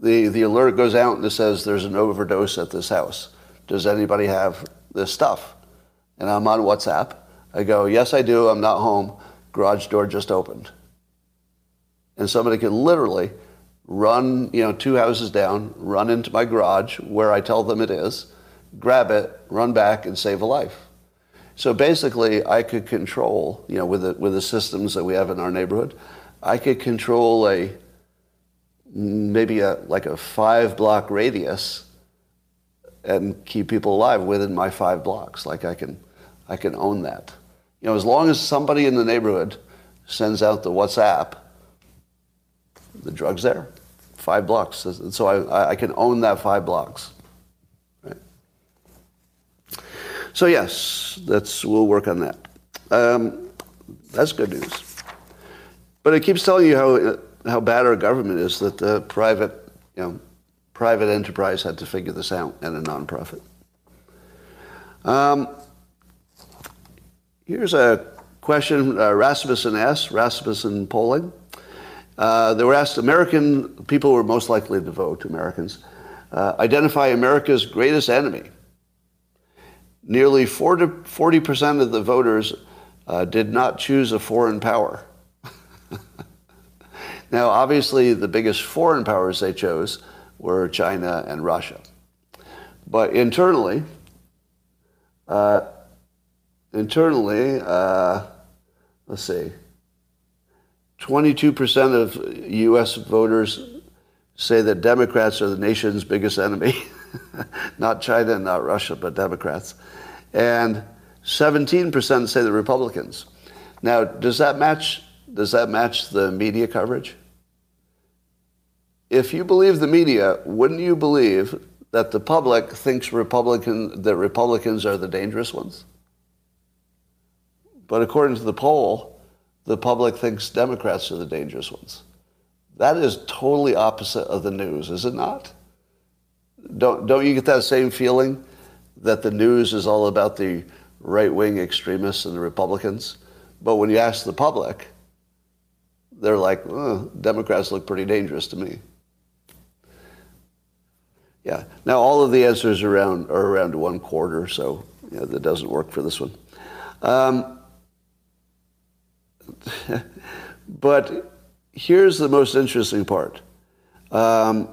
the, the alert goes out and it says there's an overdose at this house. Does anybody have this stuff? And I'm on WhatsApp. I go, yes, I do. I'm not home. Garage door just opened. And somebody can literally run, you know, two houses down, run into my garage where I tell them it is, grab it, run back, and save a life. So basically, I could control, you know, with the, with the systems that we have in our neighborhood, I could control a maybe a like a five block radius and keep people alive within my five blocks. Like I can, I can own that. You know, as long as somebody in the neighborhood sends out the WhatsApp, the drug's there, five blocks. So I, I can own that five blocks. Right? So yes, that's we'll work on that. Um, that's good news. But it keeps telling you how how bad our government is that the private, you know, private enterprise had to figure this out and a nonprofit. Um, here's a question uh, Rasmussen asked, Rasmussen polling. Uh, they were asked, American people were most likely to vote, Americans, uh, identify America's greatest enemy. Nearly 40, 40% of the voters uh, did not choose a foreign power. [LAUGHS] now, obviously, the biggest foreign powers they chose were China and Russia. But internally, uh, internally, uh, let's see, 22% of U.S. voters say that Democrats are the nation's biggest enemy. [LAUGHS] not China, and not Russia, but Democrats. And 17% say the Republicans. Now, does that match, does that match the media coverage? If you believe the media, wouldn't you believe that the public thinks Republican, that Republicans are the dangerous ones? But according to the poll, the public thinks Democrats are the dangerous ones. That is totally opposite of the news, is it not? Don't, don't you get that same feeling that the news is all about the right wing extremists and the Republicans? But when you ask the public, they're like, oh, Democrats look pretty dangerous to me. Yeah. Now all of the answers around are around one quarter, so you know, that doesn't work for this one. Um, [LAUGHS] but here's the most interesting part. Um,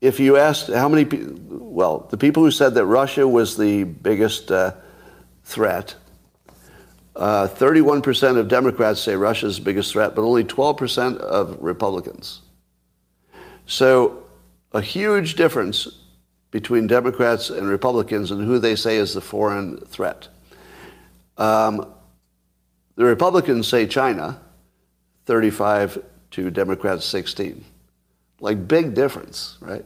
if you asked how many well, the people who said that Russia was the biggest uh, threat, uh, 31% of Democrats say Russia's the biggest threat, but only 12% of Republicans. So a huge difference between Democrats and Republicans and who they say is the foreign threat. Um, the Republicans say China, 35 to Democrats 16. Like big difference, right?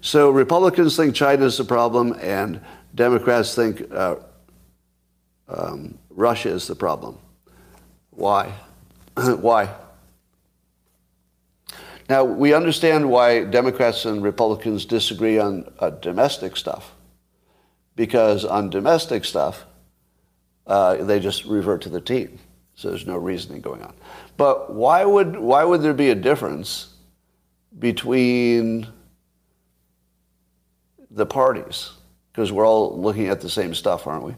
So Republicans think China is the problem, and Democrats think uh, um, Russia is the problem. Why? [CLEARS THROAT] why? Now, we understand why Democrats and Republicans disagree on uh, domestic stuff. Because on domestic stuff, uh, they just revert to the team. So there's no reasoning going on. But why would, why would there be a difference between the parties? Because we're all looking at the same stuff, aren't we?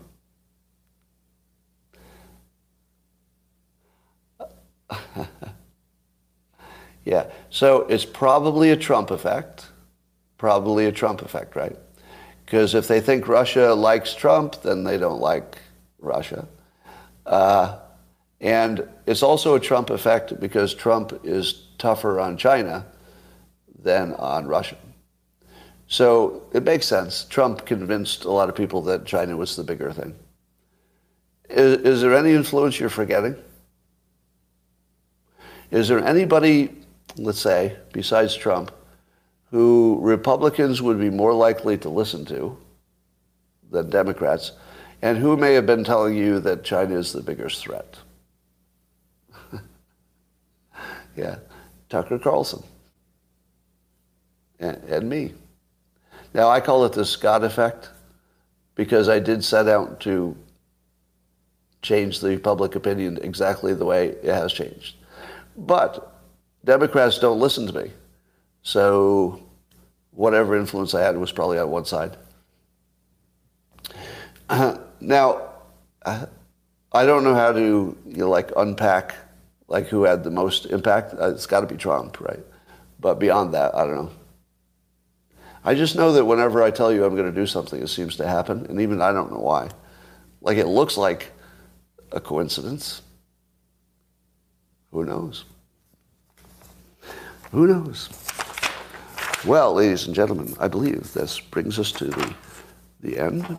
Yeah. So it's probably a Trump effect. Probably a Trump effect, right? Because if they think Russia likes Trump, then they don't like Russia. Uh, and it's also a Trump effect because Trump is tougher on China than on Russia. So it makes sense. Trump convinced a lot of people that China was the bigger thing. Is, is there any influence you're forgetting? Is there anybody, let's say, besides Trump, who Republicans would be more likely to listen to than Democrats, and who may have been telling you that China is the biggest threat? [LAUGHS] yeah, Tucker Carlson and, and me. Now, I call it the Scott effect because I did set out to change the public opinion exactly the way it has changed. But Democrats don't listen to me. So whatever influence I had was probably on one side. Uh, [CLEARS THROAT] now, I don't know how to you know, like unpack like who had the most impact. Uh, it's got to be Trump, right? But beyond that, I don't know. I just know that whenever I tell you I'm going to do something, it seems to happen, and even I don't know why. Like it looks like a coincidence. Who knows? Who knows? Well, ladies and gentlemen, I believe this brings us to the, the end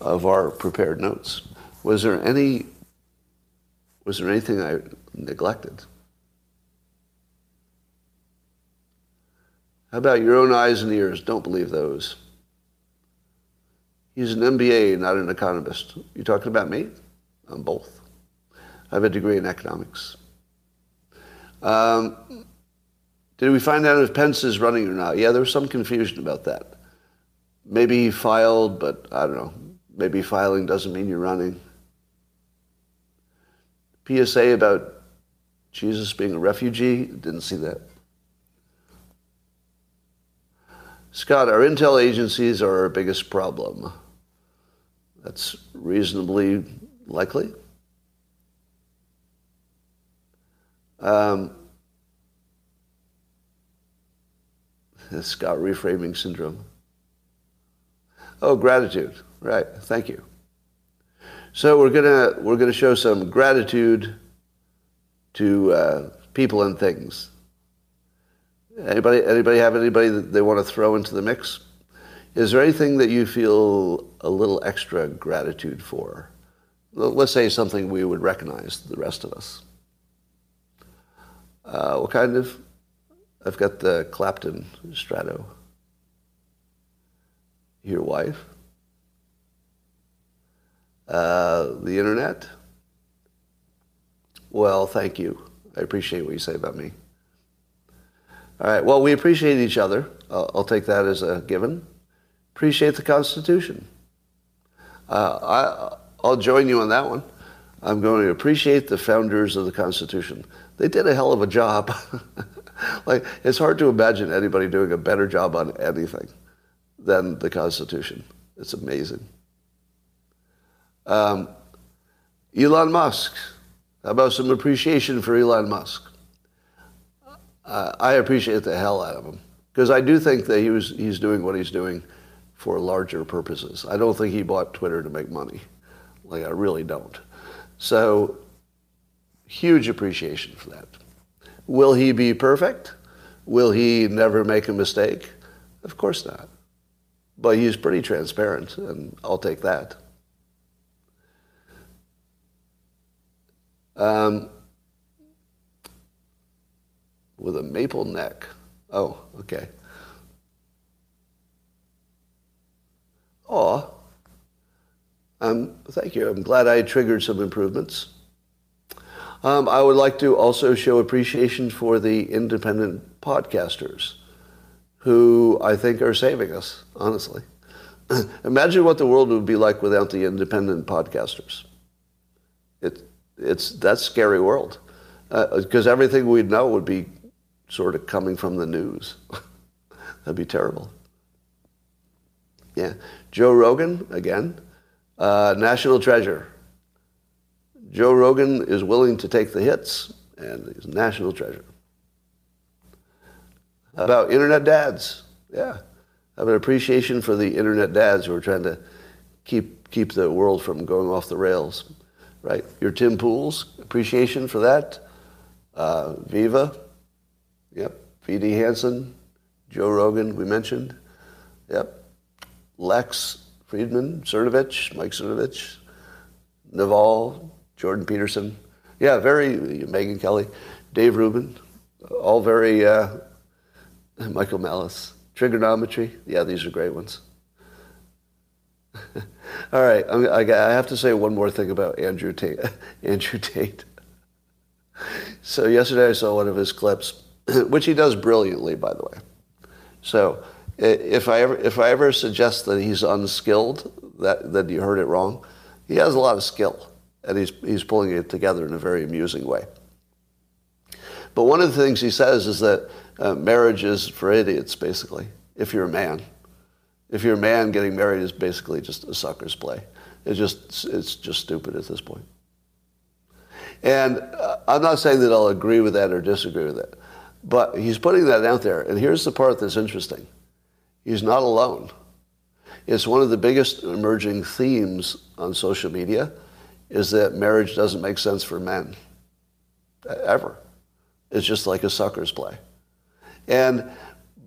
of our prepared notes. Was there any was there anything I neglected? How about your own eyes and ears? Don't believe those. He's an MBA, not an economist. You talking about me? I'm both. I have a degree in economics. Um, did we find out if Pence is running or not? Yeah, there was some confusion about that. Maybe he filed, but I don't know. Maybe filing doesn't mean you're running. PSA about Jesus being a refugee, didn't see that. Scott, our intel agencies are our biggest problem. That's reasonably likely. Um, Scott reframing syndrome. Oh, gratitude. Right. Thank you. So we're gonna we're gonna show some gratitude to uh, people and things. Anybody anybody have anybody that they want to throw into the mix? Is there anything that you feel a little extra gratitude for? Let's say something we would recognize, the rest of us. Uh, what kind of I've got the Clapton Strato. Your wife. Uh, the internet. Well, thank you. I appreciate what you say about me. All right. Well, we appreciate each other. I'll, I'll take that as a given. Appreciate the Constitution. Uh, I, I'll join you on that one. I'm going to appreciate the founders of the Constitution. They did a hell of a job. [LAUGHS] [LAUGHS] like it's hard to imagine anybody doing a better job on anything than the Constitution. It's amazing. Um, Elon Musk. How about some appreciation for Elon Musk? uh, I appreciate the hell out of him because I do think that he was he's doing what he's doing for larger purposes. I don't think he bought Twitter to make money. Like I really don't. So huge appreciation for that. Will he be perfect? Will he never make a mistake? Of course not. But he's pretty transparent, and I'll take that. Um, with a maple neck. Oh, okay. Oh, um, thank you. I'm glad I triggered some improvements. Um, I would like to also show appreciation for the independent podcasters who I think are saving us, honestly. [CLEARS THROAT] Imagine what the world would be like without the independent podcasters. It, it's that scary world because uh, everything we'd know would be sort of coming from the news. [LAUGHS] That'd be terrible. Yeah. Joe Rogan, again, uh, national treasure. Joe Rogan is willing to take the hits, and he's a national treasure. About internet dads, yeah. I have an appreciation for the internet dads who are trying to keep keep the world from going off the rails, right? Your Tim Pools, appreciation for that. Uh, Viva, yep. V.D. Hanson, Joe Rogan, we mentioned, yep. Lex Fridman, Cernovich, Mike Cernovich, Naval, Jordan Peterson. Yeah, very, Megyn Kelly, Dave Rubin, all very, uh, Michael Malice. Triggernometry, yeah, these are great ones. [LAUGHS] all right, I, I have to say one more thing about Andrew Tate. [LAUGHS] Andrew Tate. So yesterday I saw one of his clips, [CLEARS THROAT] which he does brilliantly, by the way. So if I ever if I ever suggest that he's unskilled, that that you heard it wrong. He has a lot of skill, and he's he's pulling it together in a very amusing way. But one of the things he says is that uh, marriage is for idiots, basically. If you're a man, if you're a man, getting married is basically just a sucker's play. It's just it's just stupid at this point. And uh, I'm not saying that I'll agree with that or disagree with it, but he's putting that out there. And here's the part that's interesting He's not alone. It's one of the biggest emerging themes on social media is that marriage doesn't make sense for men. Ever. It's just like a sucker's play. And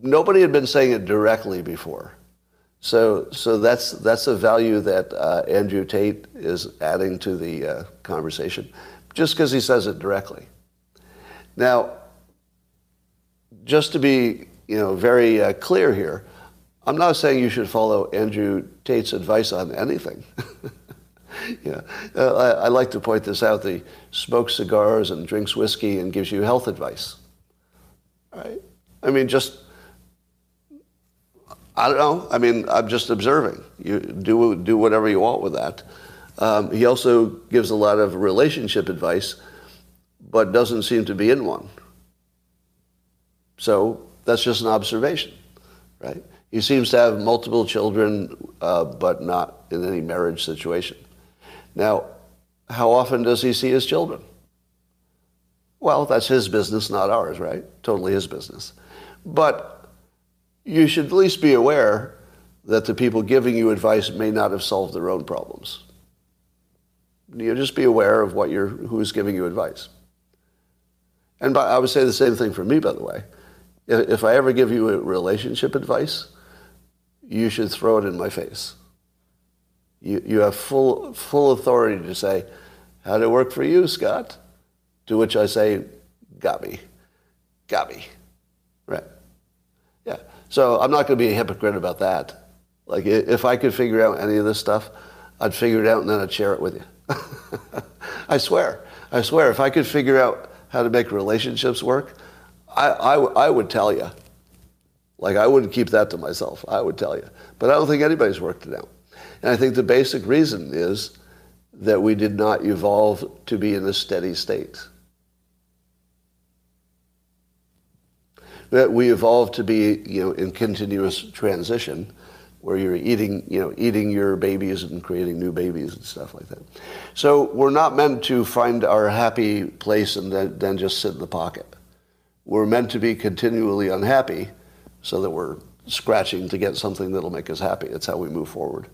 nobody had been saying it directly before. So, so that's, that's a value that uh, Andrew Tate is adding to the uh, conversation, just because he says it directly. Now, just to be you know, very uh, clear here, I'm not saying you should follow Andrew Tate's advice on anything. [LAUGHS] [LAUGHS] yeah. Uh, I, I, like to point this out. He smokes cigars and drinks whiskey and gives you health advice. Right? I mean, just, I don't know. I mean, I'm just observing. You do, do whatever you want with that. Um, he also gives a lot of relationship advice, but doesn't seem to be in one. So that's just an observation, right? He seems to have multiple children, uh, but not in any marriage situation. Now, how often does he see his children? Well, that's his business, not ours, right? Totally his business. But you should at least be aware that the people giving you advice may not have solved their own problems. You just be aware of what you're, who's giving you advice. And by, I would say the same thing for me, by the way. If I ever give you a relationship advice, you should throw it in my face. You, you have full, full authority to say, how did it work for you, Scott? To which I say. Got me. Right. Yeah. So I'm not going to be a hypocrite about that. Like, if I could figure out any of this stuff, I'd figure it out and then I'd share it with you. [LAUGHS] I swear. I swear. If I could figure out how to make relationships work, I, I, I would tell you. Like, I wouldn't keep that to myself. I would tell you. But I don't think anybody's worked it out. And I think the basic reason is that we did not evolve to be in a steady state. That we evolved to be, you know, in continuous transition, where you're eating, you know, eating your babies and creating new babies and stuff like that. So we're not meant to find our happy place and then, then just sit in the pocket. we're meant to be continually unhappy so that we're scratching to get something that'll make us happy. That's how we move forward.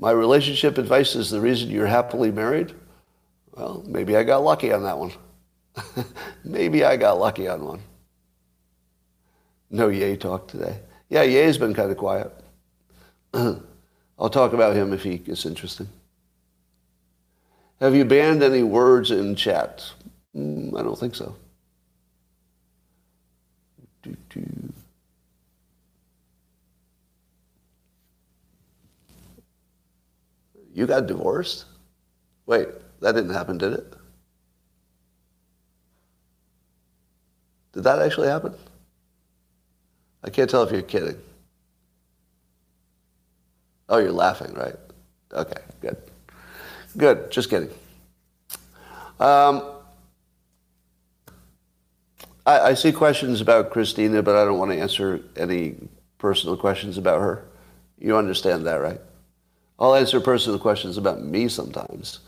My relationship advice is the reason you're happily married? Well, maybe I got lucky on that one. [LAUGHS] maybe I got lucky on one. No Ye talk today. Yeah, Ye's been kind of quiet. [CLEARS THROAT] I'll talk about him if he gets interesting. Have you banned any words in chat? Mm, I don't think so. You got divorced? Wait, that didn't happen, did it? Did that actually happen? I can't tell if you're kidding. Oh, you're laughing, right? Okay, good. Good, just kidding. Um, I, I, see questions about Christina, but I don't want to answer any personal questions about her. You understand that, right? I'll answer personal questions about me sometimes,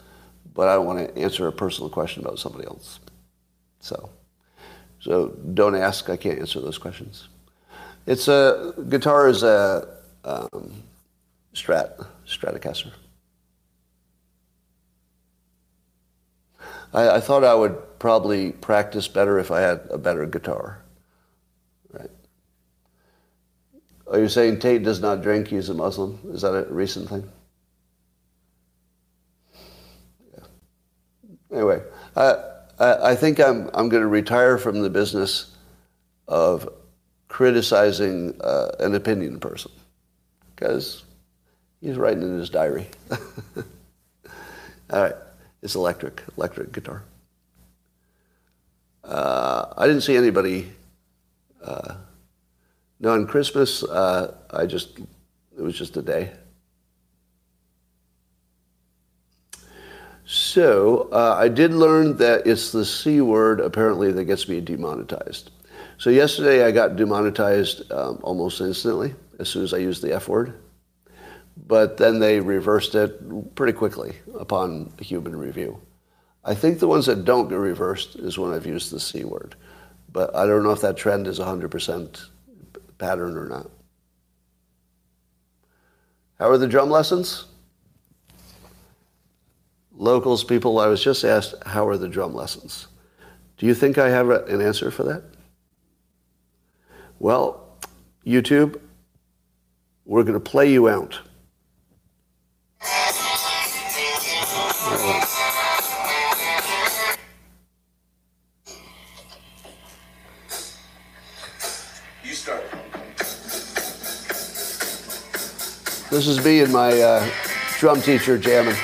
but I don't want to answer a personal question about somebody else. So, so don't ask. I can't answer those questions. It's a guitar is a um, Strat Stratocaster. I, I thought I would probably practice better if I had a better guitar. Right. Are you saying Tate does not drink? He's a Muslim. Is that a recent thing? Anyway, I, I think I'm, I'm going to retire from the business of criticizing uh, an opinion person because he's writing in his diary. [LAUGHS] All right, it's electric, electric guitar. Uh, I didn't see anybody. Uh, no, on Christmas, uh, I just, it was just a day. So uh, I did learn that it's the C word apparently that gets me demonetized. So yesterday I got demonetized um, almost instantly as soon as I used the F word. But then they reversed it pretty quickly upon human review. I think the ones that don't get reversed is when I've used the C word. But I don't know if that trend is 100% pattern or not. How are the drum lessons? Locals, people, I was just asked, how are the drum lessons? Do you think I have a, an answer for that? Well, YouTube, we're going to play you out. You start. This is me and my uh, drum teacher jamming.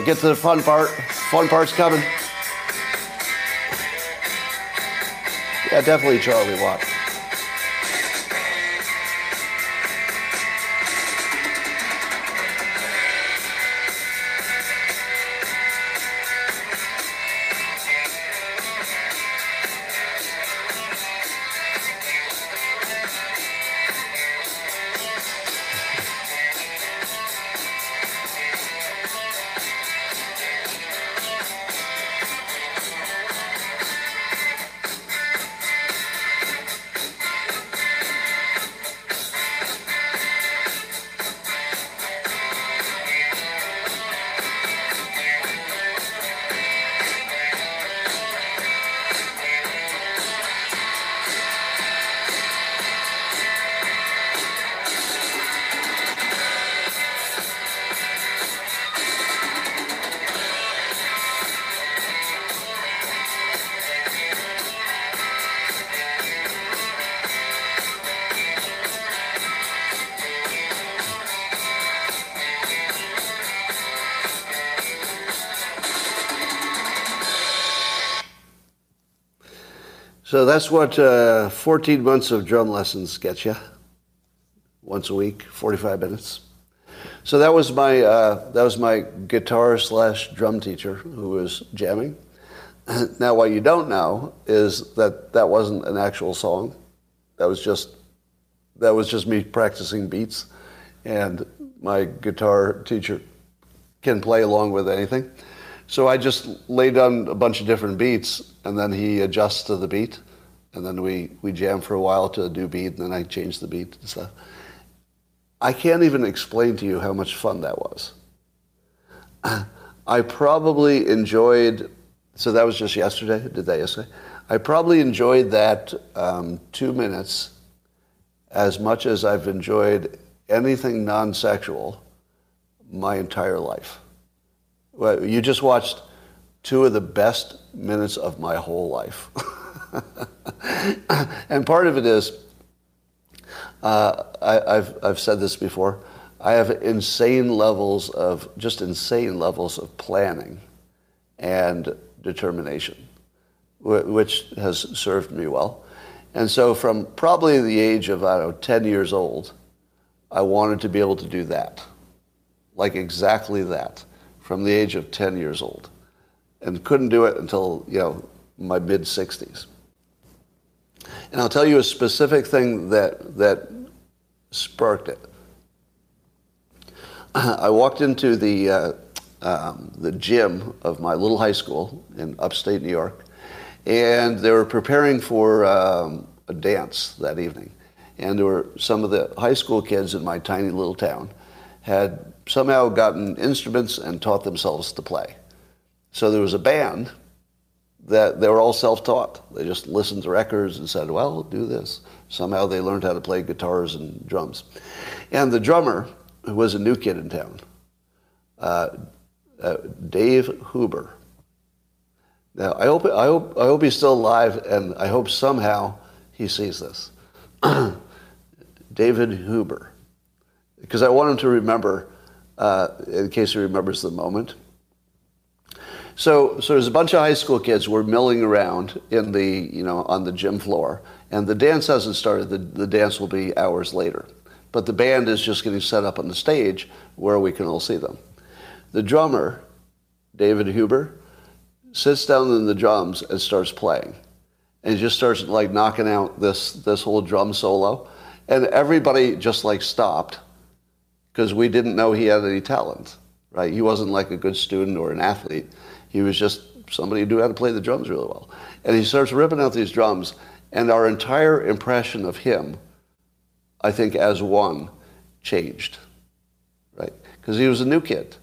We get to the fun part. Fun part's coming. Yeah, definitely Charlie Watt. So that's what uh, 14 months of drum lessons get you. Once a week, 45 minutes. So that was my uh, that was my guitar slash drum teacher who was jamming. [CLEARS THROAT] Now, what you don't know is that that wasn't an actual song. That was just that was just me practicing beats, and my guitar teacher can play along with anything. So I just laid down a bunch of different beats, and then he adjusts to the beat, and then we we jam for a while to a new beat, and then I change the beat and stuff. I can't even explain to you how much fun that was. I probably enjoyed, so that was just yesterday, did that yesterday? I probably enjoyed that um, two minutes as much as I've enjoyed anything non sexual my entire life. Well, you just watched two of the best minutes of my whole life. [LAUGHS] and part of it is, uh, I, have I've said this before. I have insane levels of, just insane levels of planning and determination, which has served me well. And so from probably the age of, I don't know, 10 years old, I wanted to be able to do that. Like exactly that, from the age of 10 years old. And couldn't do it until, you know, my mid 60s. And I'll tell you a specific thing that, that sparked it. [CLEARS THROAT] I walked into the, uh, um, the gym of my little high school in upstate New York, and they were preparing for um, a dance that evening. And there were some of the high school kids in my tiny little town had somehow gotten instruments and taught themselves to play. So there was a band that they were all self-taught. They just listened to records and said, well, do this. Somehow they learned how to play guitars and drums. And the drummer, who was a new kid in town, uh, uh, Dave Huber. Now, I hope, I, hope, I hope he's still alive, and I hope somehow he sees this. [CLEARS THROAT] David Huber. Because I want him to remember, uh, in case he remembers the moment. So, so there's a bunch of high school kids who are milling around in the, you know, on the gym floor, and the dance hasn't started. The, the dance will be hours later. But the band is just getting set up on the stage where we can all see them. The drummer, David Huber, sits down in the drums and starts playing. And just starts like knocking out this, this whole drum solo. And everybody just like stopped because we didn't know he had any talent, right? He wasn't like a good student or an athlete. He was just somebody who knew how to play the drums really well. And he starts ripping out these drums, and our entire impression of him, I think, as one, changed, right? Because he was a new kid.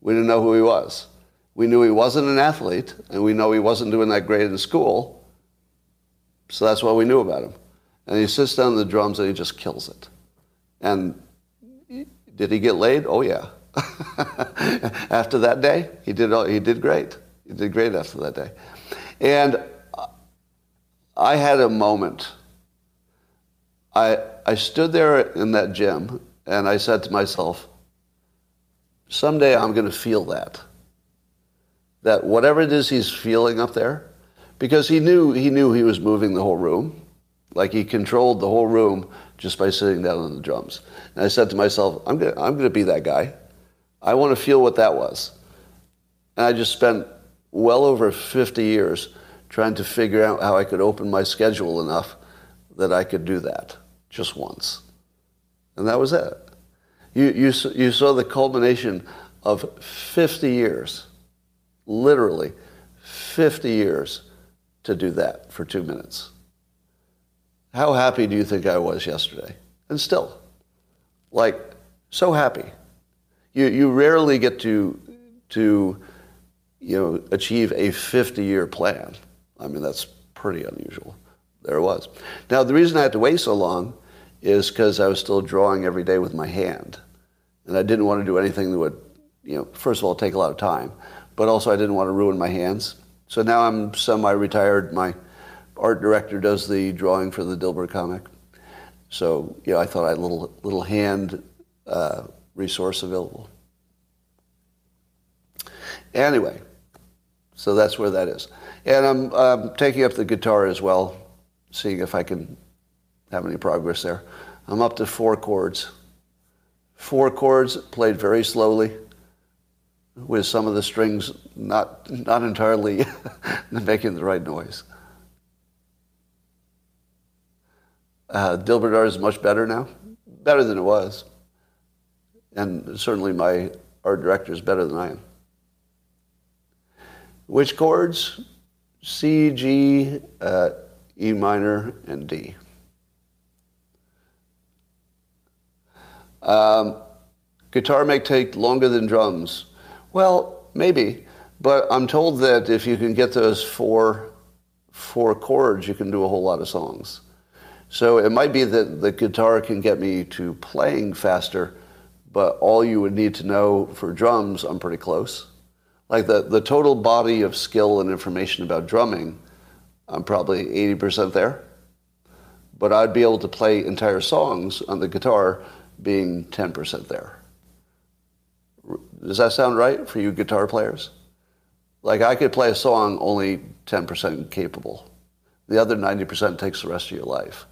We didn't know who he was. We knew he wasn't an athlete, and we know he wasn't doing that great in school. So that's what we knew about him. And he sits down the drums and he just kills it. And did he get laid? Oh, yeah. [LAUGHS] after that day, he did, he did great. He did great after that day. And I had a moment. I, I stood there in that gym and I said to myself, someday I'm going to feel that. That whatever it is he's feeling up there, because he knew he knew he was moving the whole room, like he controlled the whole room just by sitting down on the drums. And I said to myself, I'm going I'm to be that guy. I want to feel what that was. And I just spent well over 50 years trying to figure out how I could open my schedule enough that I could do that just once. And that was it. You, you, you saw the culmination of 50 years, literally 50 years to do that for two minutes. How happy do you think I was yesterday? And still, like, so happy. You, you rarely get to, to you know, achieve a 50-year plan. I mean, that's pretty unusual. There it was. Now, the reason I had to wait so long is because I was still drawing every day with my hand. And I didn't want to do anything that would, you know, first of all, take a lot of time, but also I didn't want to ruin my hands. So now I'm semi-retired. My art director does the drawing for the Dilbert comic. So, you know, I thought I had a little, little hand uh, resource available. Anyway, so that's where that is. And I'm, I'm taking up the guitar as well. seeing if I can have any progress there. I'm up to four chords. Four chords played very slowly with some of the strings not, not entirely [LAUGHS] making the right noise. Uh, Dilbert art is much better now, better than it was. And certainly my art director is better than I am. Which chords? C, G, uh, E minor, and D. Um, guitar may take longer than drums. Well, maybe, but I'm told that if you can get those four, four chords, you can do a whole lot of songs. So it might be that the guitar can get me to playing faster, but all you would need to know for drums, I'm pretty close. Like the, the total body of skill and information about drumming, I'm probably 80% there. But I'd be able to play entire songs on the guitar being 10% there. Does that sound right for you guitar players? Like I could play a song only 10% capable. The other 90% takes the rest of your life.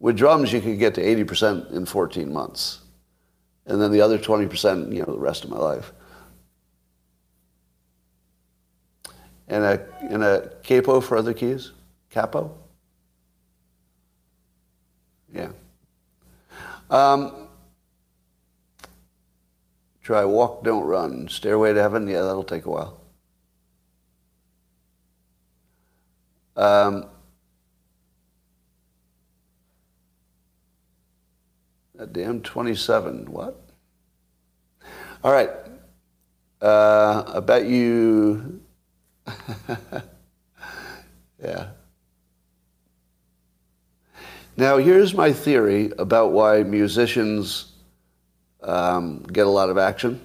With drums, you could get to 80% in 14 months. And then the other 20%, you know, the rest of my life. And a, and a capo for other keys? Capo? Yeah. Um, try walk, don't run. Stairway to heaven, yeah, that'll take a while. Um, that damn 27, what? All right. Uh, I bet you. [LAUGHS] yeah. Now, here's my theory about why musicians um, get a lot of action.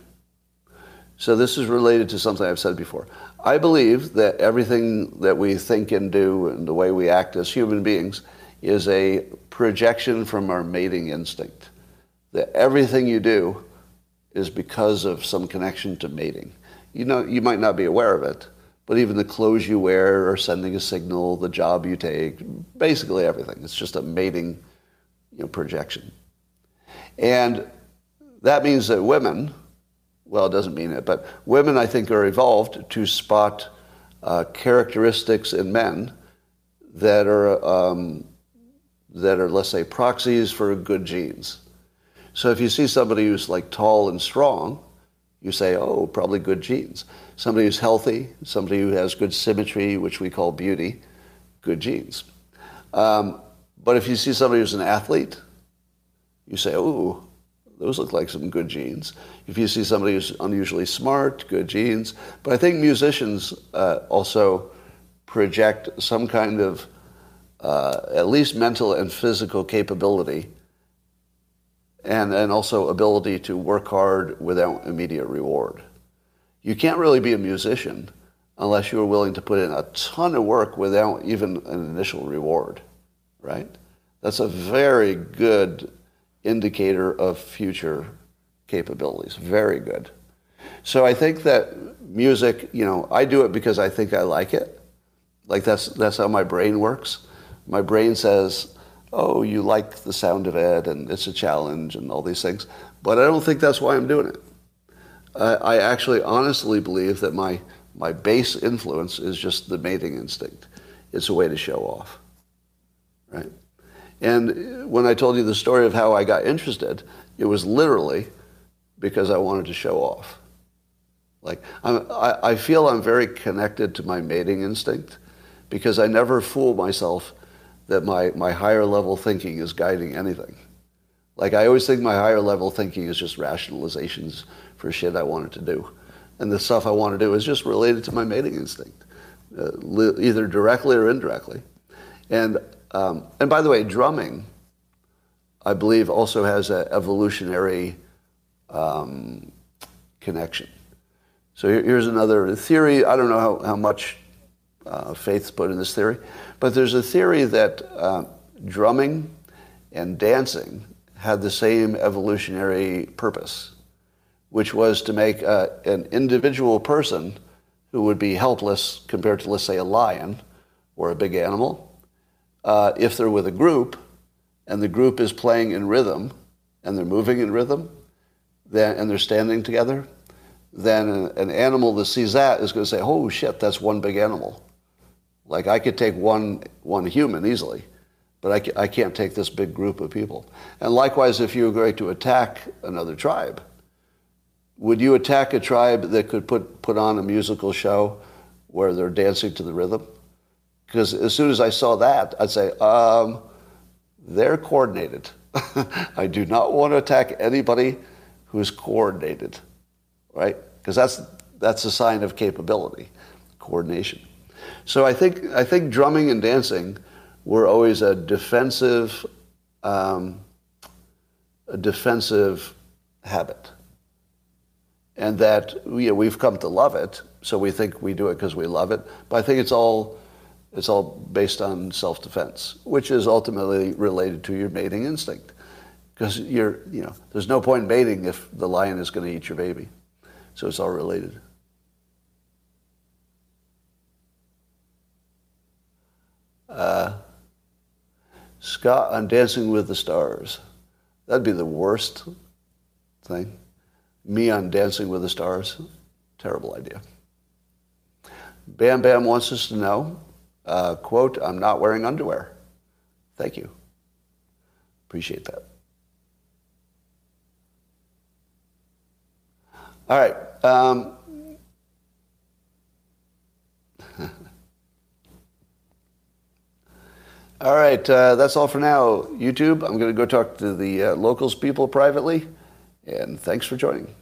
So, this is related to something I've said before. I believe that everything that we think and do and the way we act as human beings is a projection from our mating instinct. That everything you do is because of some connection to mating. You know, you might not be aware of it, but even the clothes you wear are sending a signal, the job you take, basically everything. It's just a mating you know, projection. And that means that women, well, it doesn't mean it, but women, I think, are evolved to spot uh, characteristics in men that are, um, that are, let's say, proxies for good genes. So if you see somebody who's like tall and strong, you say, oh, probably good genes. Somebody who's healthy, somebody who has good symmetry, which we call beauty, good genes. Um, but if you see somebody who's an athlete, you say, oh, those look like some good genes. If you see somebody who's unusually smart, good genes. But I think musicians uh, also project some kind of uh, at least mental and physical capability and, and also ability to work hard without immediate reward. You can't really be a musician unless you are willing to put in a ton of work without even an initial reward, right? That's a very good indicator of future capabilities. Very good. So I think that music, you know, I do it because I think I like it. Like that's that's how my brain works. My brain says, oh, you like the sound of it and it's a challenge and all these things. But I don't think that's why I'm doing it. I, actually honestly believe that my, my base influence is just the mating instinct. It's a way to show off, right? And when I told you the story of how I got interested, it was literally because I wanted to show off. Like, I'm, I, I feel I'm very connected to my mating instinct because I never fool myself that my, my higher level thinking is guiding anything. Like I always think my higher level thinking is just rationalizations for shit I wanted to do. And the stuff I want to do is just related to my mating instinct, uh, li- either directly or indirectly. And, um, and by the way, drumming, I believe, also has an evolutionary um, connection. So here, here's another theory. I don't know how, how much uh, faith's put in this theory, but there's a theory that uh, drumming and dancing had the same evolutionary purpose, which was to make uh, an individual person who would be helpless compared to, let's say, a lion or a big animal, Uh, if they're with a group and the group is playing in rhythm and they're moving in rhythm then, and they're standing together, then an, an animal that sees that is going to say, oh shit, that's one big animal. Like I could take one, one human easily, but I, I can't take this big group of people. And likewise, if you were going to attack another tribe, would you attack a tribe that could put, put on a musical show where they're dancing to the rhythm? Because as soon as I saw that, I'd say, um, they're coordinated. [LAUGHS] I do not want to attack anybody who's coordinated, right? Because that's, that's a sign of capability, coordination. So I think, I think drumming and dancing were always a defensive, um, a defensive habit. And that you know, we've come to love it, so we think we do it because we love it. But I think it's all, it's all based on self-defense, which is ultimately related to your mating instinct. Because you're, you know, there's no point in mating if the lion is going to eat your baby. So it's all related. Scott on Dancing with the Stars. That'd be the worst thing. Me on Dancing with the Stars. Terrible idea. Bam Bam wants us to know, uh, quote, I'm not wearing underwear. Thank you. Appreciate that. All right. Um, all right. Uh, that's all for now, YouTube. I'm going to go talk to the uh, locals people privately. And thanks for joining.